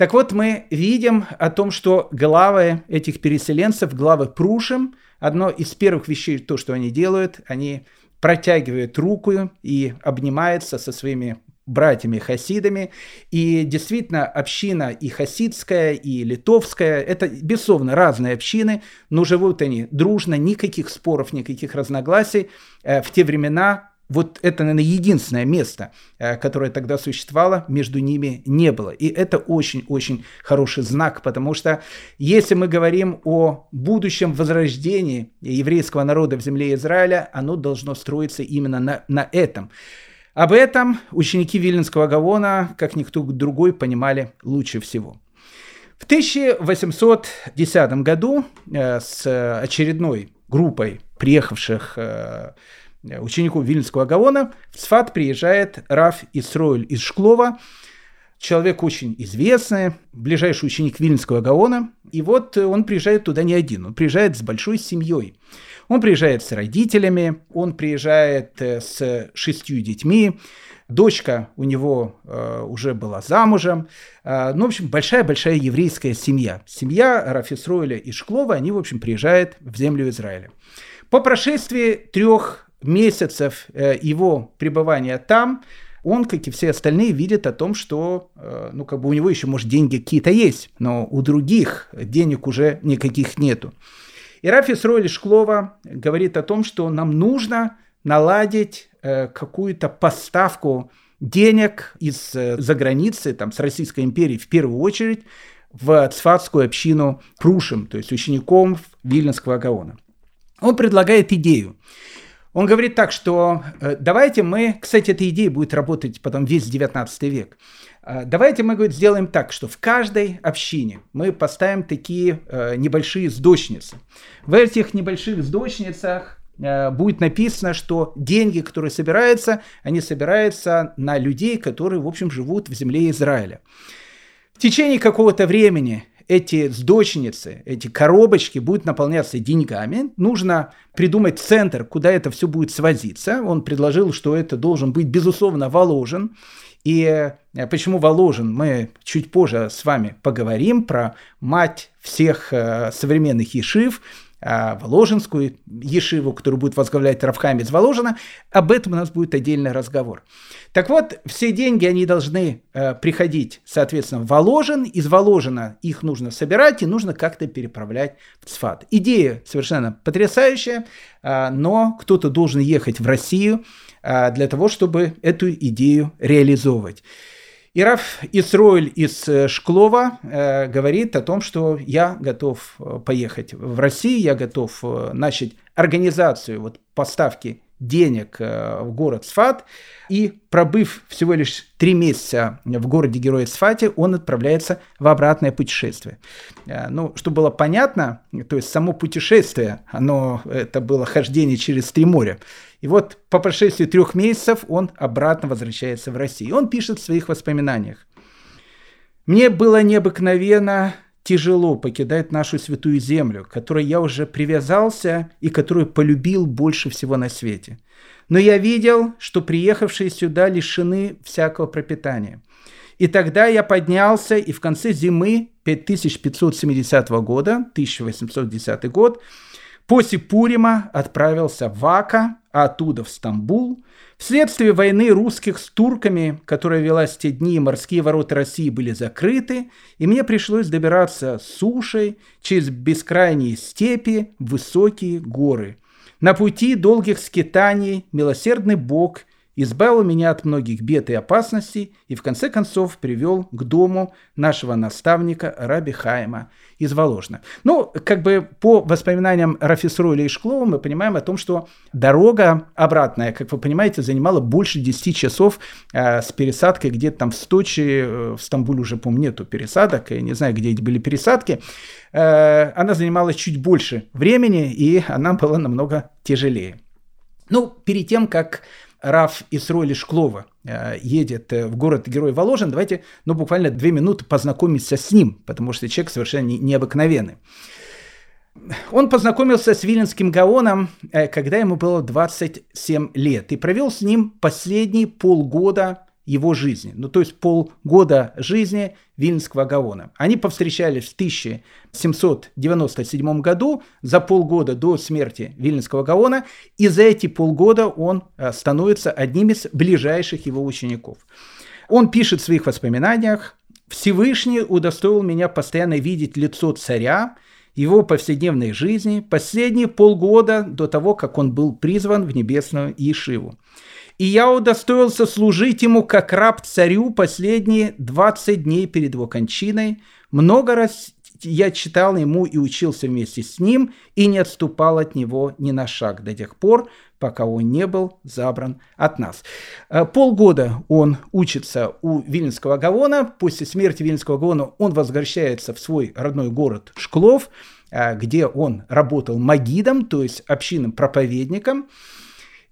Так вот, мы видим о том, что главы этих переселенцев, главы Прушим, одно из первых вещей, то, что они делают, они протягивают руку и обнимаются со своими братьями-хасидами. И действительно, община и хасидская, и литовская, это, безусловно, разные общины, но живут они дружно, никаких споров, никаких разногласий. Э, в те времена вот это, наверное, единственное место, э, которое тогда существовало, между ними не было. И это очень-очень хороший знак, потому что если мы говорим о будущем возрождении еврейского народа в земле Израиля, оно должно строиться именно на, на этом. Об этом ученики Вильнинского Гавона, как никто другой, понимали лучше всего. В 1810 году э, с очередной группой приехавших э, ученику Вильнского Гавона, в Сфат приезжает Раф Исроиль из Шклова, человек очень известный, ближайший ученик Вильнского Гаона. И вот он приезжает туда не один, он приезжает с большой семьей. Он приезжает с родителями, он приезжает э, с шестью детьми, дочка у него э, уже была замужем. Э, ну, в общем, большая-большая еврейская семья. Семья Рафисроиля и Шклова, они, в общем, приезжают в землю Израиля. По прошествии трех месяцев э, его пребывания там, он, как и все остальные, видит о том, что, э, ну, как бы у него еще, может, деньги какие-то есть, но у других денег уже никаких нету. И Раф Исроэль Шклова говорит о том, что нам нужно наладить э, какую-то поставку денег из-за границы, там, с Российской империи в первую очередь, в цфатскую общину Прушим, то есть учеником Вильнинского Гаона. Он предлагает идею. Он говорит так, что э, давайте мы, кстати, эта идея будет работать потом весь 19 век. А, давайте мы говорит, сделаем так, что в каждой общине мы поставим такие э, небольшие сдочницы. В этих небольших сдочницах э, будет написано, что деньги, которые собираются, они собираются на людей, которые, в общем, живут в земле Израиля. В течение какого-то времени эти сдочницы, эти коробочки будут наполняться деньгами. Нужно придумать центр, куда это все будет свозиться. Он предложил, что это должен быть, безусловно, Воложен. И э, почему Воложен, мы чуть позже с вами поговорим про мать всех э, современных ешив, Воложенскую Ешиву, которую будет возглавлять Равхайм из Воложина. Об этом у нас будет отдельный разговор. Так вот, все деньги, они должны э, приходить, соответственно, в Воложен. Из Воложина их нужно собирать и нужно как-то переправлять в Цфат. Идея совершенно потрясающая, э, но кто-то должен ехать в Россию э, для того, чтобы эту идею реализовывать. И Раф Исроиль из э, Шклова э, говорит о том, что я готов э, поехать в Россию, я готов э, начать организацию вот, поставки денег э, в город Сфат. И пробыв всего лишь три месяца в городе Героя Сфате, он отправляется в обратное путешествие. Э, ну, чтобы было понятно, то есть само путешествие, оно, это было хождение через три моря. И вот по прошествии трех месяцев он обратно возвращается в Россию. Он пишет в своих воспоминаниях. «Мне было необыкновенно тяжело покидать нашу святую землю, к которой я уже привязался и которую полюбил больше всего на свете. Но я видел, что приехавшие сюда лишены всякого пропитания. И тогда я поднялся, и в конце зимы 5570 года, 1810 год, После Пурима отправился в Ака, а оттуда в Стамбул. Вследствие войны русских с турками, которая велась в те дни, морские ворота России были закрыты, и мне пришлось добираться сушей через бескрайние степи, высокие горы. На пути долгих скитаний милосердный Бог избавил меня от многих бед и опасностей и в конце концов привел к дому нашего наставника Раби Хайма из Воложна. Ну, как бы по воспоминаниям Рафисруля и Шклова мы понимаем о том, что дорога обратная, как вы понимаете, занимала больше 10 часов э, с пересадкой где-то там в Сточи, э, в Стамбуле уже, по-моему, нету пересадок, я не знаю, где эти были пересадки. Э, она занимала чуть больше времени, и она была намного тяжелее. Ну, перед тем, как Раф Исроили Шклова э, едет э, в город Герой Воложен, давайте, ну, буквально две минуты познакомиться с ним, потому что человек совершенно необыкновенный. Он познакомился с Виленским Гаоном, э, когда ему было 27 лет, и провел с ним последние полгода его жизни, ну то есть полгода жизни Вильнского Гаона. Они повстречались в 1797 году, за полгода до смерти Вильнского Гаона, и за эти полгода он э, становится одним из ближайших его учеников. Он пишет в своих воспоминаниях, «Всевышний удостоил меня постоянно видеть лицо царя, его повседневной жизни последние полгода до того, как он был призван в небесную Ешиву и я удостоился служить ему как раб царю последние 20 дней перед его кончиной. Много раз я читал ему и учился вместе с ним, и не отступал от него ни на шаг до тех пор, пока он не был забран от нас. Э, полгода он учится у Вильнского Гавона. После смерти Вильнского Гавона он возвращается в свой родной город Шклов, э, где он работал магидом, то есть общинным проповедником.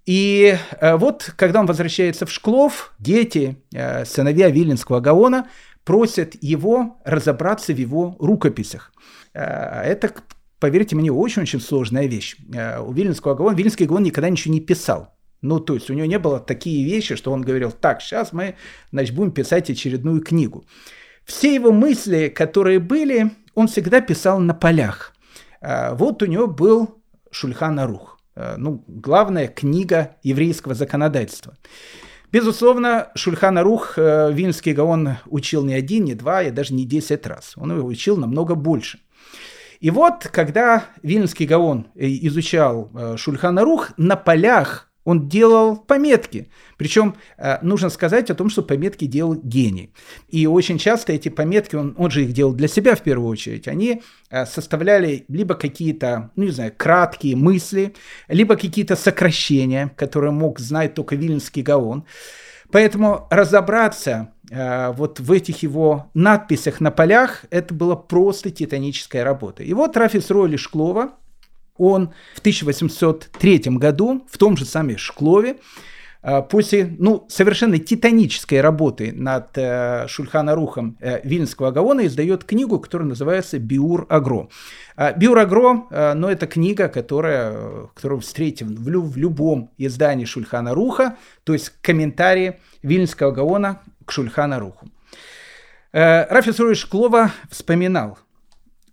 И э, вот, когда он возвращается в Шклов, дети, э, сыновья Виленского Гаона, просят его разобраться в его рукописях. Э, это, поверьте мне, очень-очень сложная вещь. У Виленского Гаона, Виленский Гаон никогда ничего не писал. Ну, то есть у него не было такие вещи, что он говорил, так, сейчас мы, значит, будем писать очередную книгу. Все его мысли, которые были, он всегда писал на полях. Вот у него был Шульхан Арух. Э, ну, главная книга еврейского законодательства. Безусловно, Шульхана Рух э, Вильнский Гаон учил не один, не два, и даже не десять раз. Он его учил намного больше. И вот, когда Вильнский Гаон э, изучал Шульхана Рух, на полях он делал пометки. Причем э, нужно сказать о том, что пометки делал гений. И очень часто эти пометки, он, он же их делал для себя в первую очередь, они э, составляли либо какие-то, ну не знаю, краткие мысли, либо какие-то сокращения, которые мог знать только Вильнский Гаон. Поэтому разобраться э, вот в этих его надписях на полях это была просто титаническая работа. И вот Рафис Ройли Шклова, он в 1803 году в том же самом Шклове Э, после ну, совершенно титанической работы над э, Шульханарухом э, Вильнского Гаона издает книгу, которая называется «Биур Агро». Э, «Биур Агро», э, ну, это книга, которая, которую встретим в, лю, в любом издании Шульханаруха, то есть комментарии Вильнского Гаона к Шульханаруху. Э, Рафис Руиш Клова вспоминал,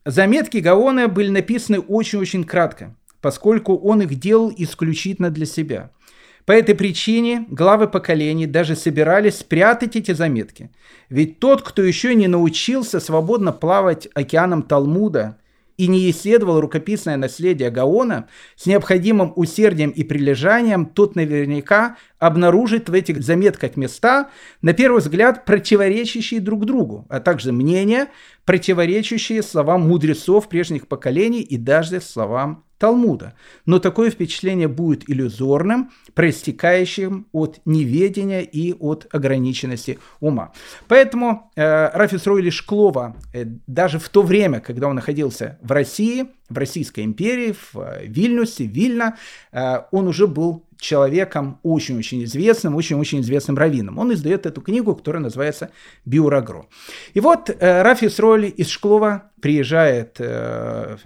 «Заметки Гаона были написаны очень-очень кратко, поскольку он их делал исключительно для себя – по этой причине главы поколений даже собирались спрятать эти заметки. Ведь тот, кто еще не научился свободно плавать океаном Талмуда и не исследовал рукописное наследие Гаона с необходимым усердием и прилежанием, тот наверняка обнаружит в этих заметках места, на первый взгляд, противоречащие друг другу, а также мнения, противоречащие словам мудрецов прежних поколений и даже словам Талмуда. Но такое впечатление будет иллюзорным, проистекающим от неведения и от ограниченности ума. Поэтому э, Рафис Ройли Шклова э, даже в то время, когда он находился в России, в Российской империи, в э, Вильнюсе, Вильно, э, он уже был человеком очень-очень известным, очень-очень известным раввином. Он издает эту книгу, которая называется «Биурагро». И вот э, Рафис Роли из Шклова приезжает, э,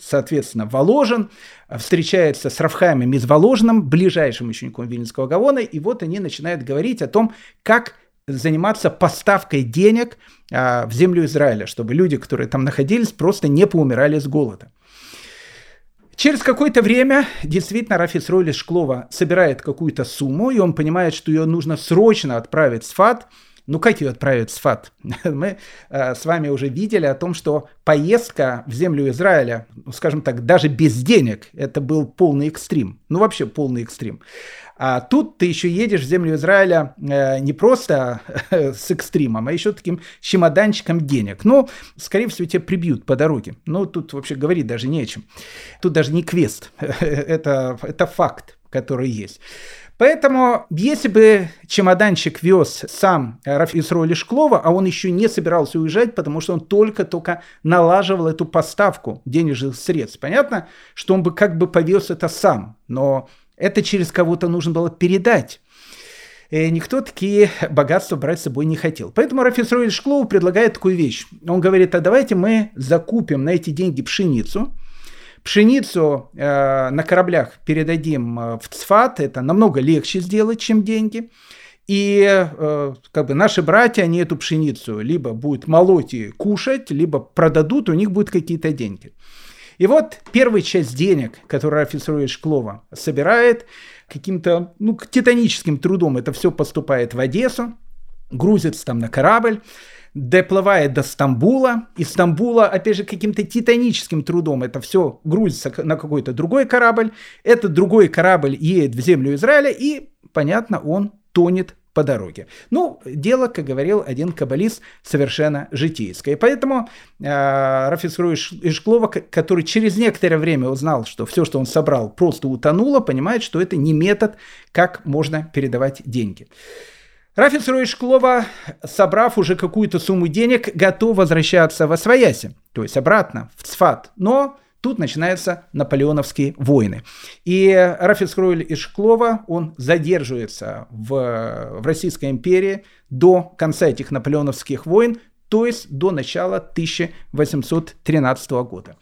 соответственно, в Воложен, встречается с Рафхаемом из Воложином, ближайшим учеником Вильнинского Гавона, и вот они начинают говорить о том, как заниматься поставкой денег а, в землю Израиля, чтобы люди, которые там находились, просто не поумирали с голода. Через какое-то время действительно Рафис Ройли Шклова собирает какую-то сумму, и он понимает, что ее нужно срочно отправить в Сфат. Ну как ее отправить в Сфат? Мы э, с вами уже видели о том, что поездка в землю Израиля, ну, скажем так, даже без денег, это был полный экстрим. Ну вообще полный экстрим. А тут ты еще едешь в землю Израиля э, не просто э, с экстримом, а еще таким чемоданчиком денег. Ну, скорее всего, тебя прибьют по дороге. Ну, тут вообще говорить даже не о чем. Тут даже не квест. это, это факт, который есть. Поэтому, если бы чемоданчик вез сам Исроли Шклова, а он еще не собирался уезжать, потому что он только-только налаживал эту поставку денежных средств, понятно, что он бы как бы повез это сам, но это через кого-то нужно было передать. И никто такие богатства брать с собой не хотел. Поэтому Рафис Ройль Шклоу предлагает такую вещь. Он говорит, а давайте мы закупим на эти деньги пшеницу. Пшеницу э, на кораблях передадим э, в Цфат. Это намного легче сделать, чем деньги. И э, как бы наши братья, они эту пшеницу либо будут молоть и кушать, либо продадут, у них будут какие-то деньги. И вот первая часть денег, которую Рафис Руи Шклова собирает, каким-то ну, титаническим трудом это все поступает в Одессу, грузится там на корабль, доплывает до Стамбула. Из Стамбула, опять же, каким-то титаническим трудом это все грузится на какой-то другой корабль. Этот другой корабль едет в землю Израиля, и, понятно, он тонет по дороге. Ну, дело, как говорил один каббалист, совершенно житейское. Поэтому э, Рафис Ишклова, который через некоторое время узнал, что все, что он собрал, просто утонуло, понимает, что это не метод, как можно передавать деньги. Рафис Ройшклова, собрав уже какую-то сумму денег, готов возвращаться во Свояси, то есть обратно в Цфат. Но Тут начинаются наполеоновские войны. И Рафис Хройль из Шклова, он задерживается в, в Российской империи до конца этих наполеоновских войн, то есть до начала 1813 года.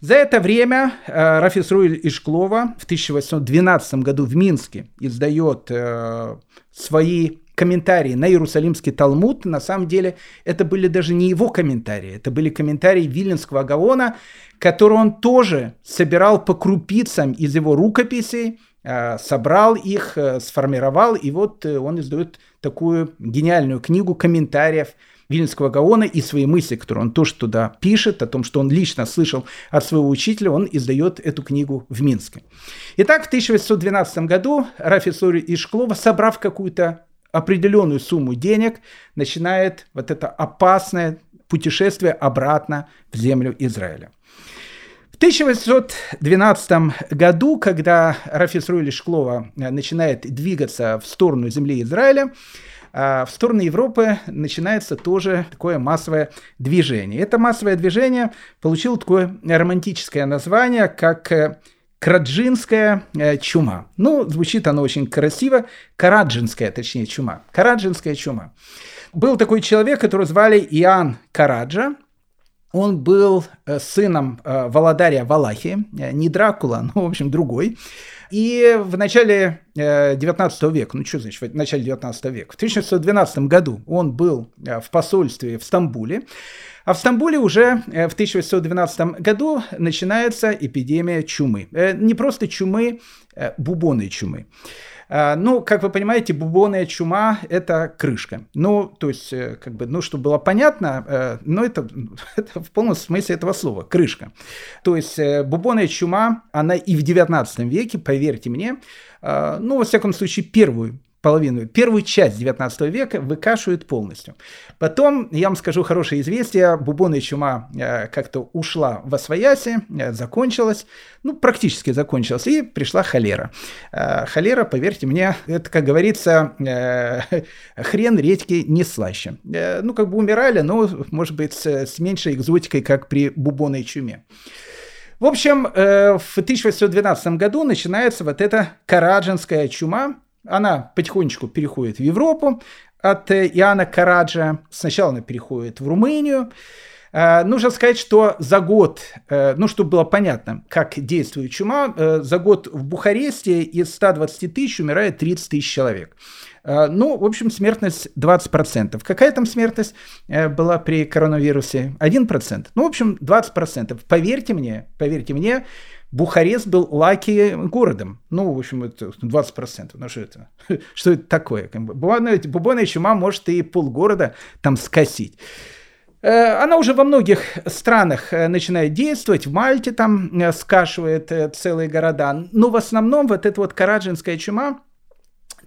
За это время э, Рафис Руэль Ишклова в 1812 году в Минске издает э, свои комментарии на Иерусалимский Талмуд, на самом деле это были даже не его комментарии, это были комментарии Виленского Гаона, которые он тоже собирал по крупицам из его рукописей, э, собрал их, э, сформировал, и вот э, он издает такую гениальную книгу комментариев Вильнского Гаона и свои мысли, которые он тоже туда пишет, о том, что он лично слышал от своего учителя, он издает эту книгу в Минске. Итак, в 1812 году Рафи Сори Ишклова, собрав какую-то определенную сумму денег, начинает вот это опасное путешествие обратно в землю Израиля. В 1812 году, когда Рафис Руэли Шклова начинает двигаться в сторону земли Израиля, а в сторону Европы начинается тоже такое массовое движение. Это массовое движение получило такое романтическое название, как э, Караджинская э, чума. Ну, звучит оно очень красиво. Караджинская, точнее, чума. Караджинская чума. Был такой человек, которого звали Иоанн Караджа. Он был э, сыном э, Володаря Валахи, не Дракула, но, в общем, другой. И в начале 19 века, ну что значит в начале 19 века, в 1612 году он был в посольстве в Стамбуле, а в Стамбуле уже в 1812 году начинается эпидемия чумы. Не просто чумы, бубонной чумы. Ну, как вы понимаете, бубонная чума – это крышка. Ну, то есть, э, как бы, ну, чтобы было понятно, э, но это, это в полном смысле этого слова – крышка. То есть, э, бубонная чума, она и в 19 веке, поверьте мне, ну, во всяком случае, первую половину, первую часть 19 века выкашивают полностью. Потом, я вам скажу хорошее известие, бубонная чума э, как-то ушла во свояси, э, закончилась, ну, практически закончилась, и пришла холера. Э, холера, поверьте мне, это, как говорится, хрен редьки не слаще. Ну, как бы умирали, но, может быть, с, с меньшей экзотикой, как при бубонной чуме. В общем, в 1812 году начинается вот эта караджинская чума, она потихонечку переходит в Европу от э, Иоанна Караджа. Сначала она переходит в Румынию. Uh, нужно сказать, что за год, uh, ну, чтобы было понятно, как действует чума, за год в Бухаресте из 120 тысяч умирает 30 тысяч человек. Ну, в общем, смертность 20%. Какая там смертность была при коронавирусе? 1%. Ну, в общем, 20%. Поверьте мне, поверьте мне, Бухарест был лаки городом. Ну, в общем, это 20%. Ну, что это? Что это такое? Бубонная, чума может и полгорода там скосить. Э, она уже во многих странах э, начинает действовать. В Мальте там э, скашивает целые города. Но в основном вот эта вот караджинская чума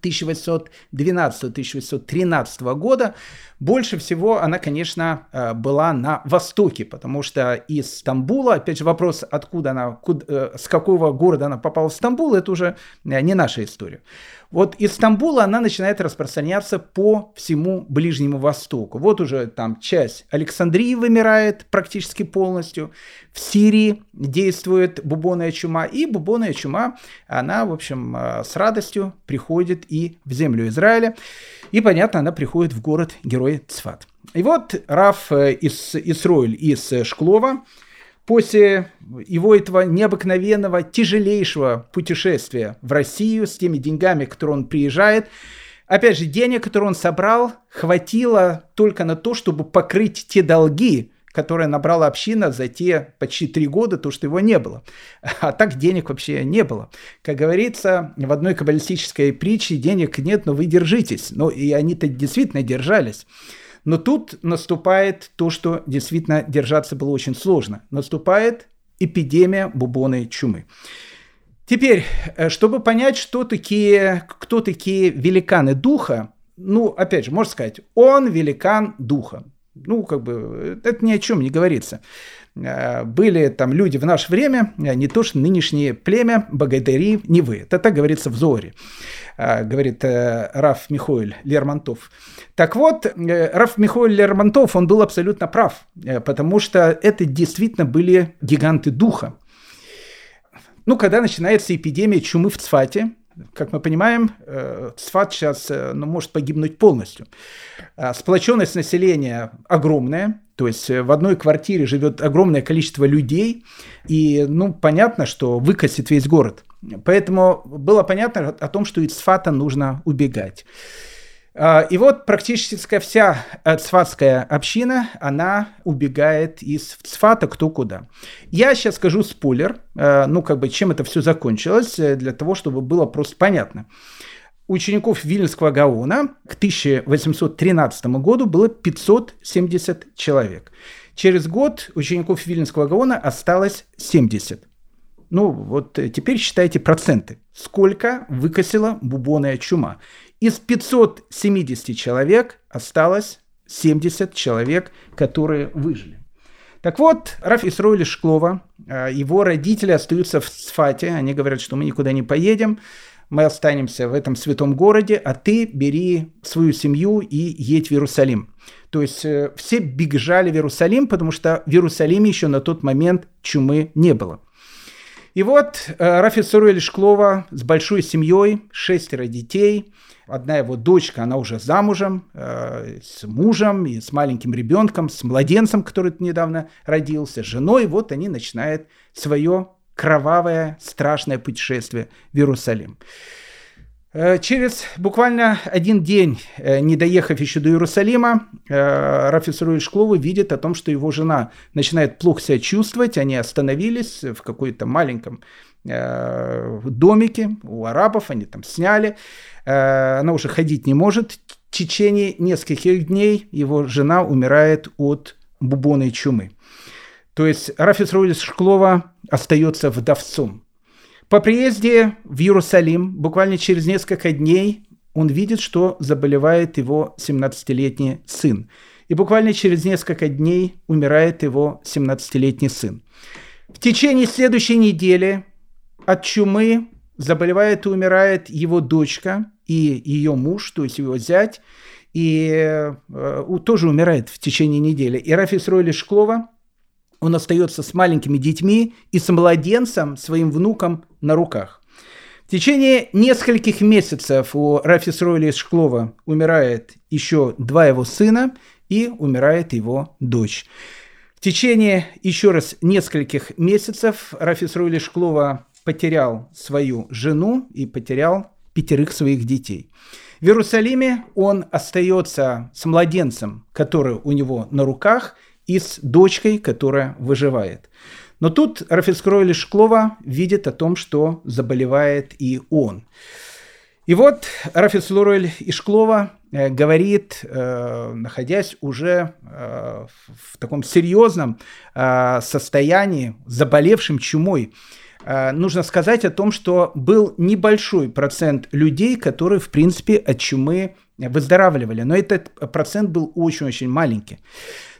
1812-1813 года больше всего она, конечно, э, была на востоке, потому что из Стамбула, опять же вопрос, откуда она, куда, э, с какого города она попала в Стамбул, это уже э, не наша история. Вот из Стамбула она начинает распространяться по всему Ближнему Востоку. Вот уже там часть Александрии вымирает практически полностью. В Сирии действует бубонная чума. И бубонная чума, она, в общем, с радостью приходит и в землю Израиля. И, понятно, она приходит в город-герой Цфат. И вот Раф э, из Исроиль из Шклова, после его этого необыкновенного, тяжелейшего путешествия в Россию с теми деньгами, которые он приезжает, опять же, денег, которые он собрал, хватило только на то, чтобы покрыть те долги, которые набрала община за те почти три года, то, что его не было. А так денег вообще не было. Как говорится, в одной каббалистической притче денег нет, но вы держитесь. Ну, и они-то действительно держались. Но тут наступает то, что действительно держаться было очень сложно. Наступает эпидемия бубонной чумы. Теперь, э, чтобы понять, что такие, кто такие великаны духа, ну, опять же, можно сказать, он великан духа. Ну, как бы, это ни о чем не говорится. Э, были там люди в наше время, э, не то что нынешнее племя, богатыри, не вы. Это так говорится в Зоре, э, говорит Раф Михоэль Лермонтов. Так вот, Раф Михоэль Лермонтов, он был абсолютно прав, потому что это действительно были гиганты духа. Ну, когда начинается эпидемия чумы в Цфате, как мы понимаем, Цфат сейчас ну, может погибнуть полностью. Сплоченность населения огромная, то есть э, в одной квартире живет огромное количество людей, и, ну, понятно, что выкосит весь город. Поэтому было понятно о том, что из Цфата нужно убегать. А, и вот практически вся э, цфатская община, она убегает из Цфата кто куда. Я сейчас скажу спойлер, э, ну, как бы, чем это все закончилось, для того, чтобы было просто понятно учеников Вильнского Гаона к 1813 году было 570 человек. Через год учеников Вильнского Гаона осталось 70. Ну, вот э, теперь считайте проценты. Сколько выкосила бубонная чума? Из 570 человек осталось 70 человек, которые выжили. Так вот, Раф Исроили Шклова, э, его родители остаются в Сфате, они говорят, что мы никуда не поедем, мы останемся в этом святом городе, а ты бери свою семью и едь в Иерусалим. То есть э, все бежали в Иерусалим, потому что в Иерусалиме еще на тот момент чумы не было. И вот э, Рафи Суруэль Шклова с большой семьей, шестеро детей, одна его дочка, она уже замужем, э, с мужем и с маленьким ребенком, с младенцем, который недавно родился, с женой. Вот они начинают свое кровавое, страшное путешествие в Иерусалим. Э, через буквально один день, э, не доехав еще до Иерусалима, э, Рафис Шкловы видит о том, что его жена начинает плохо себя чувствовать. Они остановились в какой-то маленьком домике у арабов, они там сняли. Она уже ходить не может. В течение нескольких дней его жена умирает от бубонной чумы. То есть Рафис Шклова остается вдовцом. По приезде в Иерусалим, буквально через несколько дней, он видит, что заболевает его 17-летний сын. И буквально через несколько дней умирает его 17-летний сын. В течение следующей недели от чумы заболевает и умирает его дочка и ее муж, то есть его зять, и э, тоже умирает в течение недели. И Рафис Ройли Шклова он остается с маленькими детьми и с младенцем, своим внуком на руках. В течение нескольких месяцев у Рафис Ройли Шклова умирает еще два его сына и умирает его дочь. В течение еще раз нескольких месяцев Рафис Ройли Шклова потерял свою жену и потерял пятерых своих детей. В Иерусалиме он остается с младенцем, который у него на руках – и с дочкой, которая выживает. Но тут Рафицкрой Шклова видит о том, что заболевает и он. И вот Рафис Лорель Ишклова э, говорит, э, находясь уже э, в таком серьезном состоянии, заболевшим чумой, нужно сказать о том, что был небольшой процент людей, которые, в принципе, от чумы выздоравливали. Но этот процент был очень-очень маленький.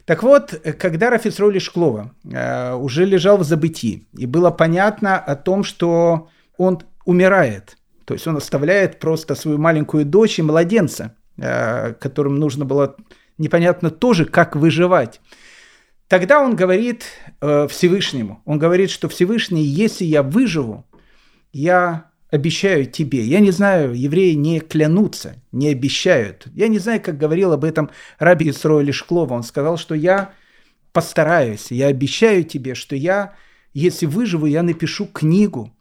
Так вот, когда Рафисроли Шклова э, уже лежал в забытии, и было понятно о том, что он умирает, то есть он оставляет просто свою маленькую дочь и младенца, э, которым нужно было непонятно тоже, как выживать. Тогда он говорит э, Всевышнему, он говорит, что Всевышний, если я выживу, я обещаю тебе. Я не знаю, евреи не клянутся, не обещают. Я не знаю, как говорил об этом Раби Исроэль Шклова. Он сказал, что я постараюсь, я обещаю тебе, что я, если выживу, я напишу книгу.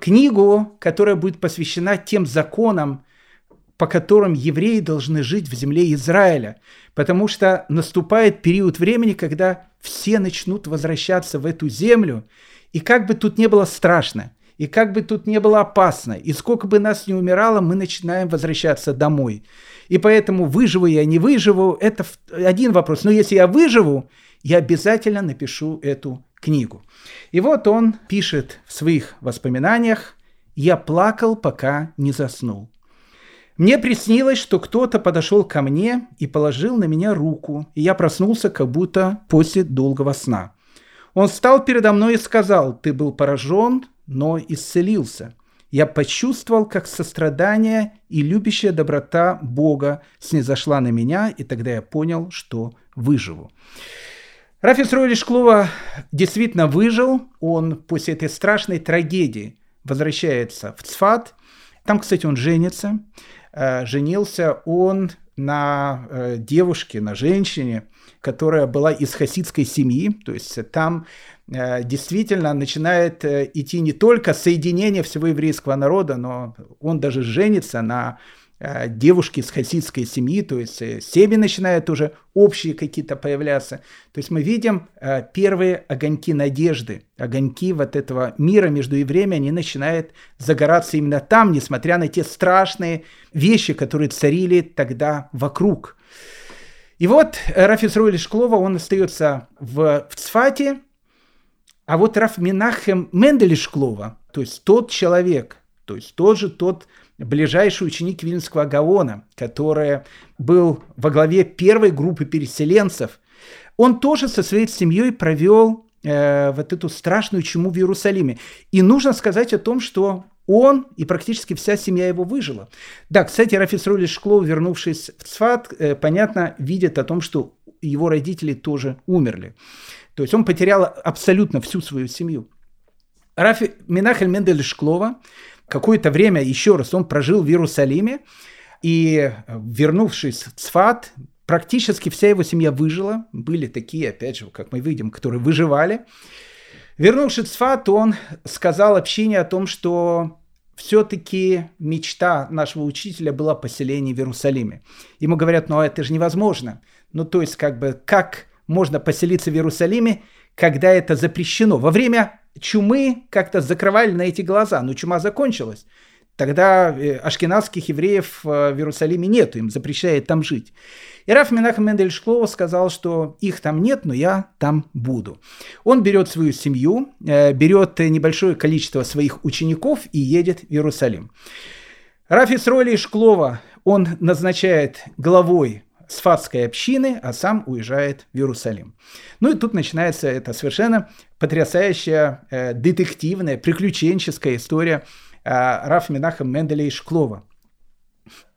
Книгу, которая будет посвящена тем законам, по которым евреи должны жить в земле Израиля. Потому что наступает период времени, когда все начнут возвращаться в эту землю. И как бы тут не было страшно – и как бы тут не было опасно, и сколько бы нас не умирало, мы начинаем возвращаться домой. И поэтому выживу я, не выживу, это один вопрос. Но если я выживу, я обязательно напишу эту книгу. И вот он пишет в своих воспоминаниях, «Я плакал, пока не заснул. Мне приснилось, что кто-то подошел ко мне и положил на меня руку, и я проснулся как будто после долгого сна. Он встал передо мной и сказал, ты был поражен, но исцелился. Я почувствовал, как сострадание и любящая доброта Бога снизошла на меня, и тогда я понял, что выживу. Рафис Ройли Шклова действительно выжил. Он после этой страшной трагедии возвращается в Цфат. Там, кстати, он женится. Э, женился он на э, девушке, на женщине, которая была из хасидской семьи. То есть там действительно начинает э, идти не только соединение всего еврейского народа, но он даже женится на э, девушке из хасидской семьи, то есть семьи начинают уже общие какие-то появляться. То есть мы видим первые огоньки надежды, огоньки вот этого мира между евреями, они начинают загораться именно там, несмотря на те страшные вещи, которые царили тогда вокруг. И вот Рафис Руэль Шклова, он остается в, в Цфате, а вот Раф Минахем Мендель Шклова, то есть тот человек, то есть тот же тот ближайший ученик Вильнского Гаона, который был во главе первой группы переселенцев, он тоже со своей семьей провел э, вот эту страшную чуму в Иерусалиме. И нужно сказать о том, что он и практически вся семья его выжила. Да, кстати, Рафис Роли Шклов, вернувшись в Цфат, э, понятно, видит о том, что его родители тоже умерли. То есть он потерял абсолютно всю свою семью. Рафи Минахель Мендель Шклова какое-то время еще раз он прожил в Иерусалиме, и вернувшись в Цфат, практически вся его семья выжила. Были такие, опять же, как мы видим, которые выживали. Вернувшись в Цфат, он сказал общине о том, что все-таки мечта нашего учителя была поселение в Иерусалиме. Ему говорят, ну это же невозможно. Ну то есть как бы как можно поселиться в Иерусалиме, когда это запрещено? Во время чумы как-то закрывали на эти глаза, но чума закончилась. Тогда э, ашкенадских евреев э, в Иерусалиме нет, им запрещает там жить. И Раф Менахем Мендель Шклова сказал, что их там нет, но я там буду. Он берет свою семью, э, берет небольшое количество своих учеников и едет в Иерусалим. Рафи Сроли Шклова он назначает главой сфатской общины, а сам уезжает в Иерусалим. Ну и тут начинается эта совершенно потрясающая детективная, приключенческая история Э, Раф Минахам Менделя и Шклова.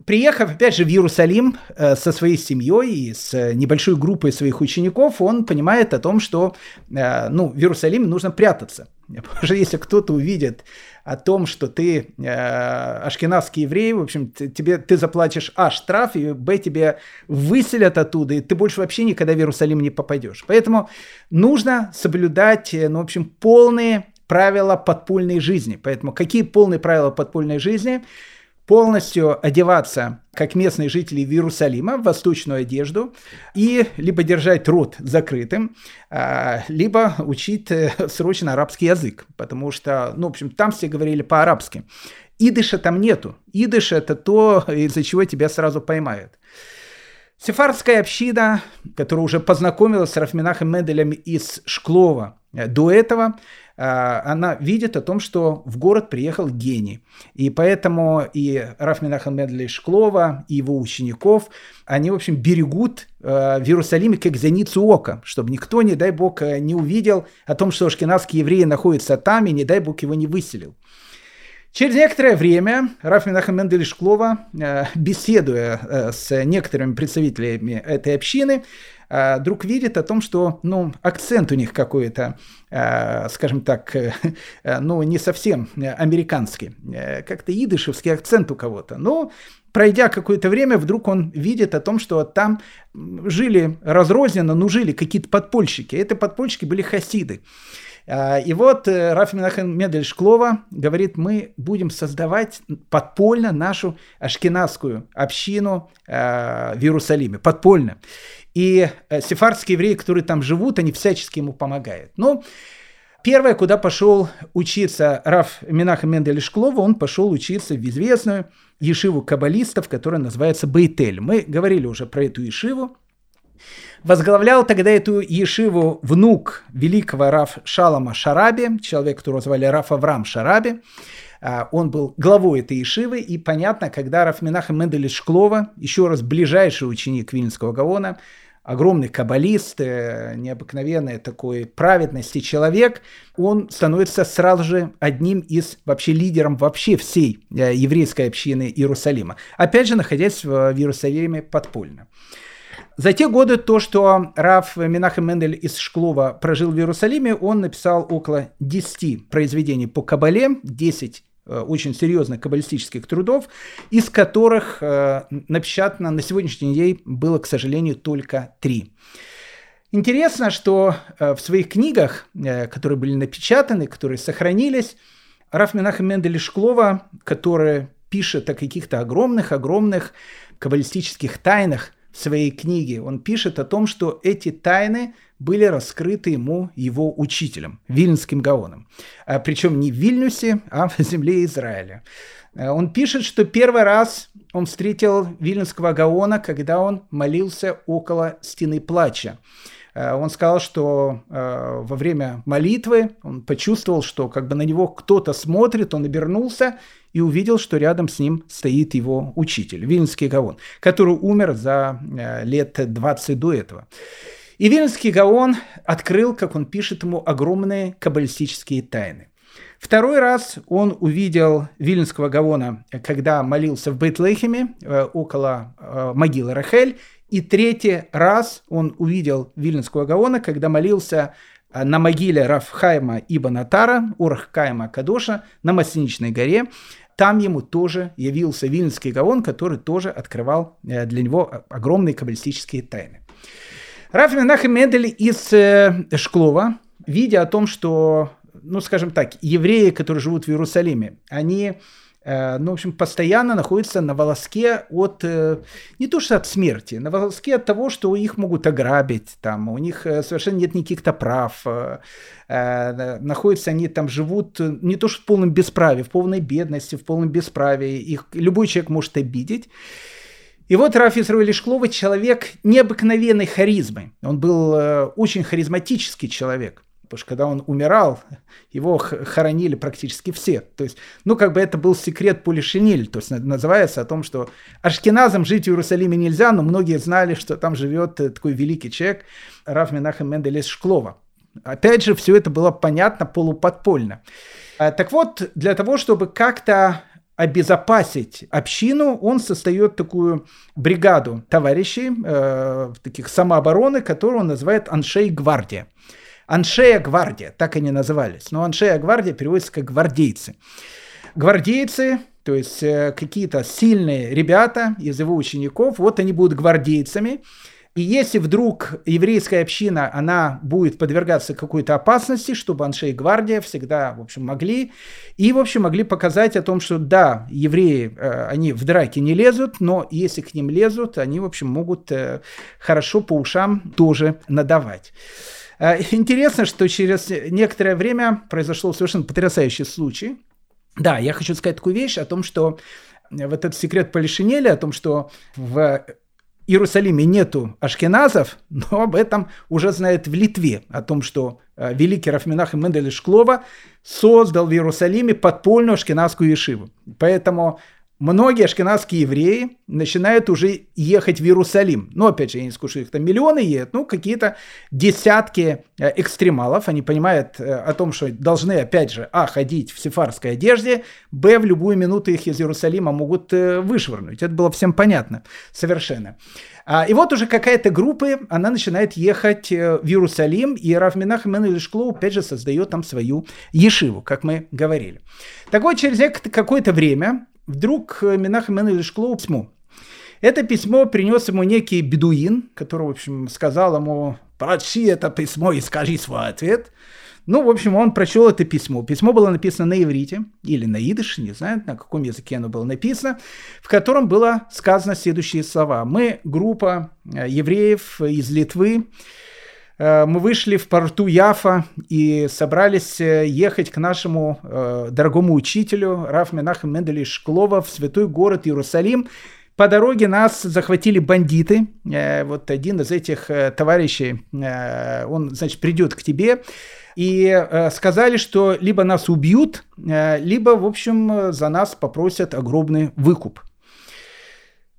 Приехав, опять же, в Иерусалим э, со своей семьей и с небольшой группой своих учеников, он понимает о том, что э, ну, в Иерусалиме нужно прятаться. Потому что если кто-то увидит о том, что ты э, ашкенадский еврей, в общем, тебе, ты заплатишь а штраф, и б тебе выселят оттуда, и ты больше вообще никогда в Иерусалим не попадешь. Поэтому нужно соблюдать, ну, в общем, полные правила подпольной жизни. Поэтому какие полные правила подпольной жизни? Полностью одеваться, как местные жители Иерусалима, в восточную одежду, и либо держать рот закрытым, а, либо учить э, срочно арабский язык, потому что, ну, в общем, там все говорили по-арабски. Идыша там нету. Идыш – это то, из-за чего тебя сразу поймают. Сефардская община, которая уже познакомилась с Рафминахом Менделем из Шклова э, до этого, она видит о том, что в город приехал гений. И поэтому и Раф Минахан Медли Шклова, и его учеников, они, в общем, берегут а, в Иерусалиме как зеницу ока, чтобы никто, не дай бог, э, не увидел о том, что ашкенадские евреи находятся там, и не дай бог его не выселил. Через некоторое время Раф Минахам Мендель Шклова, э, беседуя э, с некоторыми представителями этой общины, э, вдруг видит о том, что ну, акцент у них какой-то, скажем так, ну, не совсем американский. Как-то идышевский акцент у кого-то. Но пройдя какое-то время, вдруг он видит о том, что там жили разрозненно, но жили какие-то подпольщики. Эти подпольщики были хасиды. И вот э, Раф Минахен Медель Шклова говорит, мы будем создавать подпольно нашу ашкенадскую общину э, в Иерусалиме, подпольно. И э, сефардские евреи, которые там живут, они всячески ему помогают. Ну, Первое, куда пошел учиться Раф Минаха Мендель Шклова, он пошел учиться в известную ешиву каббалистов, которая называется Бейтель. Мы говорили уже про эту ешиву. Возглавлял тогда эту ешиву внук великого Раф Шалама Шараби, человек, которого звали Раф Авраам Шараби. А, он был главой этой ешивы, и понятно, когда Раф Минаха Мендель Шклова, еще раз ближайший ученик Вильнского Гаона, огромный каббалист, э, необыкновенный такой праведности человек, он становится сразу же одним из вообще лидером вообще всей э, еврейской общины Иерусалима. Опять же, находясь в Иерусалиме подпольно. За те годы то, что Раф Минахем Мендель из Шклова прожил в Иерусалиме, он написал около 10 произведений по Кабале, 10 э, очень серьезных каббалистических трудов, из которых э, напечатано на сегодняшний день было, к сожалению, только три. Интересно, что э, в своих книгах, э, которые были напечатаны, которые сохранились, Раф Минахем Мендель Шклова, который пишет о каких-то огромных-огромных каббалистических тайнах, своей книге он пишет о том, что эти тайны были раскрыты ему его учителем, Вильнским Гаоном. А, причем не в Вильнюсе, а в земле Израиля. А, он пишет, что первый раз он встретил Вильнюсского Гаона, когда он молился около стены плача. А, он сказал, что во время молитвы он почувствовал, что как бы на него кто-то смотрит, он обернулся и увидел, что рядом с ним стоит его учитель, Вильнский Гаон, который умер за лет 20 до этого. И Вильнский Гаон открыл, как он пишет ему, огромные каббалистические тайны. Второй раз он увидел Вильнского Гавона, когда молился в Бейтлехеме э, около э, могилы Рахель. И третий раз он увидел Вильнского Гаона, когда молился э, на могиле Рафхайма Ибн Атара, Урахкайма Кадоша на Масленичной горе. Там ему тоже явился Вильнский Гаон, который тоже открывал для него огромные каббалистические тайны. Раф Менахем Мендель из Шклова, видя о том, что ну, скажем так, евреи, которые живут в Иерусалиме, они э, ну, в общем, постоянно находятся на волоске от, э, не то что от смерти, на волоске от того, что их могут ограбить, там, у них э, совершенно нет никаких-то прав, находятся они там, живут не то что в полном бесправии, в полной бедности, в полном бесправии, их любой человек может обидеть. И вот Раф Исруэль Шклова человек необыкновенной харизмы. Он был очень харизматический человек. Потому что когда он умирал, его хоронили практически все. То есть, ну, как бы это был секрет Пулишиниль. То есть, называется о том, что Ашкеназам жить в Иерусалиме нельзя, но многие знали, что там живет э, такой великий человек Раф Менахем Менделес Шклова. Опять же, все это было понятно полуподпольно. А, так вот, для того, чтобы как-то обезопасить общину, он создает такую бригаду товарищей, э, таких самообороны, которую он называет Аншей Гвардия. Аншея гвардия, так они назывались. Но Аншея гвардия переводится как гвардейцы. Гвардейцы, то есть э, какие-то сильные ребята из его учеников, вот они будут гвардейцами. И если вдруг еврейская община, она будет подвергаться какой-то опасности, чтобы Аншей Гвардия всегда, в общем, могли, и, в общем, могли показать о том, что да, евреи, э, они в драке не лезут, но если к ним лезут, они, в общем, могут э, хорошо по ушам тоже надавать. Э, интересно, что через некоторое время произошел совершенно потрясающий случай. Да, я хочу сказать такую вещь о том, что вот этот секрет Полишинеля, о том, что в Иерусалиме нету ашкеназов, но об этом уже знают в Литве, о том, что э, великий Рафминах Мендель Шклова создал в Иерусалиме подпольную ашкеназскую ешиву. Поэтому многие ашкенадские евреи начинают уже ехать в Иерусалим. Ну, опять же, я не скажу, их там миллионы едут, ну, какие-то десятки э, экстремалов. Они понимают э, о том, что должны, опять же, а, ходить в сефарской одежде, б, в любую минуту их из Иерусалима могут э, вышвырнуть. Это было всем понятно совершенно. А, и вот уже какая-то группа, она начинает ехать в Иерусалим, и Рав Минах Менель Шклоу, опять же, создает там свою ешиву, как мы говорили. Так вот, через какое-то время вдруг э, Минах Менель Шклоу письмо. Это письмо принес ему некий бедуин, который, в общем, сказал ему, прочти это письмо и скажи свой ответ. Ну, в общем, он прочел это письмо. Письмо было написано на иврите или на идыш, не знаю, на каком языке оно было написано, в котором было сказано следующие слова. Мы, группа э, евреев из Литвы, мы вышли в порту Яфа и собрались э, ехать к нашему э, дорогому учителю Раф Менахем Менделе Шклова в святой город Иерусалим. По дороге нас захватили бандиты. Вот один из этих товарищей, он, значит, придет к тебе и сказали, что либо нас убьют, либо, в общем, за нас попросят огромный выкуп.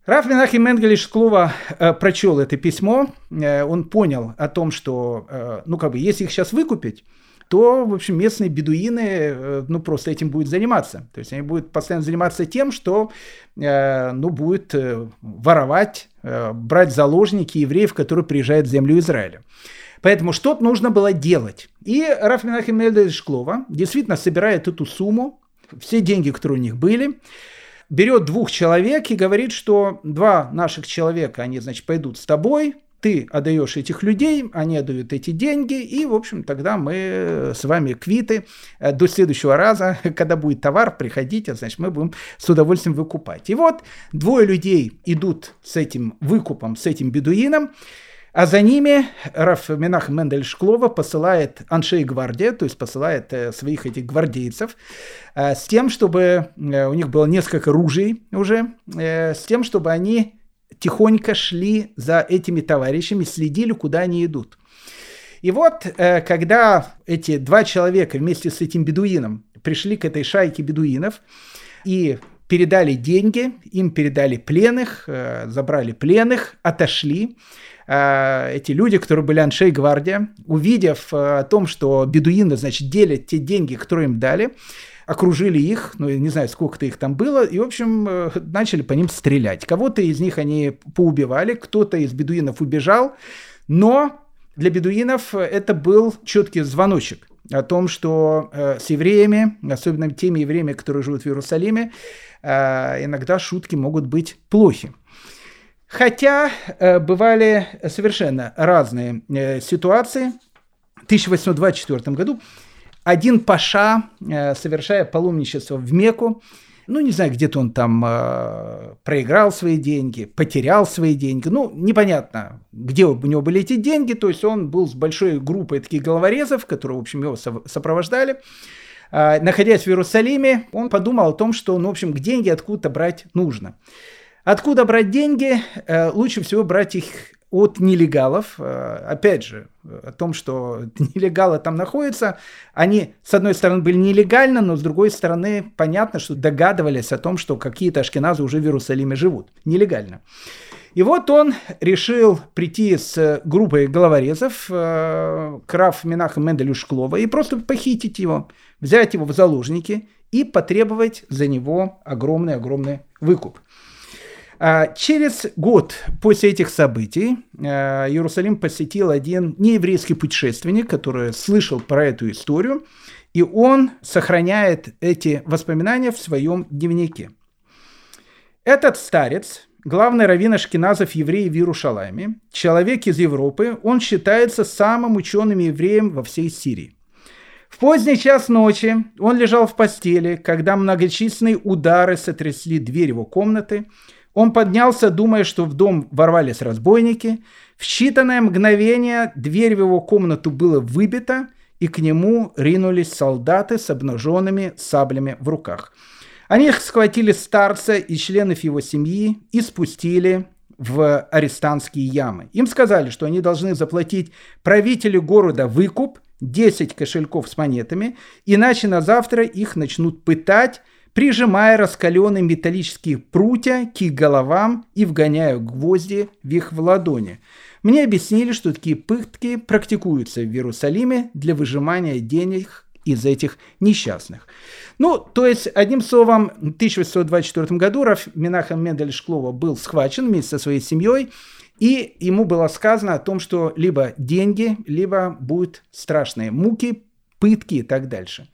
Раф Менахим Менгель Шклова э, прочел это письмо, э, он понял о том, что, э, ну, как бы, если их сейчас выкупить, то, в общем, местные бедуины, э, ну, просто этим будут заниматься. То есть они будут постоянно заниматься тем, что, э, ну, будет э, воровать, брать заложники евреев, которые приезжают в землю Израиля. Поэтому что-то нужно было делать. И Раф Менахим Шклова действительно собирает эту сумму, все деньги, которые у них были, берет двух человек и говорит, что два наших человека, они, значит, пойдут с тобой, ты отдаешь этих людей, они отдают эти деньги, и, в общем, тогда мы с вами квиты. Э, до следующего раза, когда будет товар, приходите, значит, мы будем с удовольствием выкупать. И вот двое людей идут с этим выкупом, с этим бедуином, а за ними Раф Минах Мендель Шклова посылает Аншей гвардия, то есть посылает э, своих этих гвардейцев, э, с тем, чтобы э, у них было несколько ружей уже, с тем, чтобы они тихонько шли за этими товарищами, следили, куда они идут. И вот, когда эти два человека вместе с этим бедуином пришли к этой шайке бедуинов и передали деньги, им передали пленных, забрали пленных, отошли, э, эти люди, которые были аншей гвардия, увидев э, о том, что бедуины, значит, делят те деньги, которые им дали, окружили их, ну, не знаю, сколько-то их там было, и, в общем, э, начали по ним стрелять. Кого-то из них они поубивали, кто-то из бедуинов убежал, но для бедуинов это был четкий звоночек о том, что э, с евреями, особенно теми евреями, которые живут в Иерусалиме, э, иногда шутки могут быть плохи. Хотя э, бывали совершенно разные э, ситуации. В 1824 году один паша, э, совершая паломничество в Мекку, ну, не знаю, где-то он там э, проиграл свои деньги, потерял свои деньги. Ну, непонятно, где у него были эти деньги. То есть он был с большой группой таких головорезов, которые, в общем, его сопровождали. Э, находясь в Иерусалиме, он подумал о том, что, ну, в общем, деньги откуда-то брать нужно. Откуда брать деньги? Э, лучше всего брать их от нелегалов, э, опять же, о том, что нелегалы там находятся, они, с одной стороны, были нелегально, но с другой стороны, понятно, что догадывались о том, что какие-то ашкеназы уже в Иерусалиме живут, нелегально. И вот он решил прийти с группой головорезов э, к Раф Минаха Менделю Шклова и просто похитить его, взять его в заложники и потребовать за него огромный-огромный выкуп. А, через год после этих событий а, Иерусалим посетил один нееврейский путешественник, который слышал про эту историю, и он сохраняет эти воспоминания в своем дневнике. Этот старец, главный раввин Ашкеназов евреи в Иерушалайме, человек из Европы, он считается самым ученым евреем во всей Сирии. В поздний час ночи он лежал в постели, когда многочисленные удары сотрясли дверь его комнаты – он поднялся, думая, что в дом ворвались разбойники. В считанное мгновение дверь в его комнату была выбита, и к нему ринулись солдаты с обнаженными саблями в руках. Они схватили старца и членов его семьи и спустили в арестантские ямы. Им сказали, что они должны заплатить правителю города выкуп, 10 кошельков с монетами, иначе на завтра их начнут пытать, прижимая раскаленные металлические прутья к их головам и вгоняя гвозди в их в ладони. Мне объяснили, что такие пытки практикуются в Иерусалиме для выжимания денег из этих несчастных. Ну, то есть, одним словом, в 1824 году Раф Минахам Мендель Шклова был схвачен вместе со своей семьей, и ему было сказано о том, что либо деньги, либо будут страшные муки, пытки и так дальше.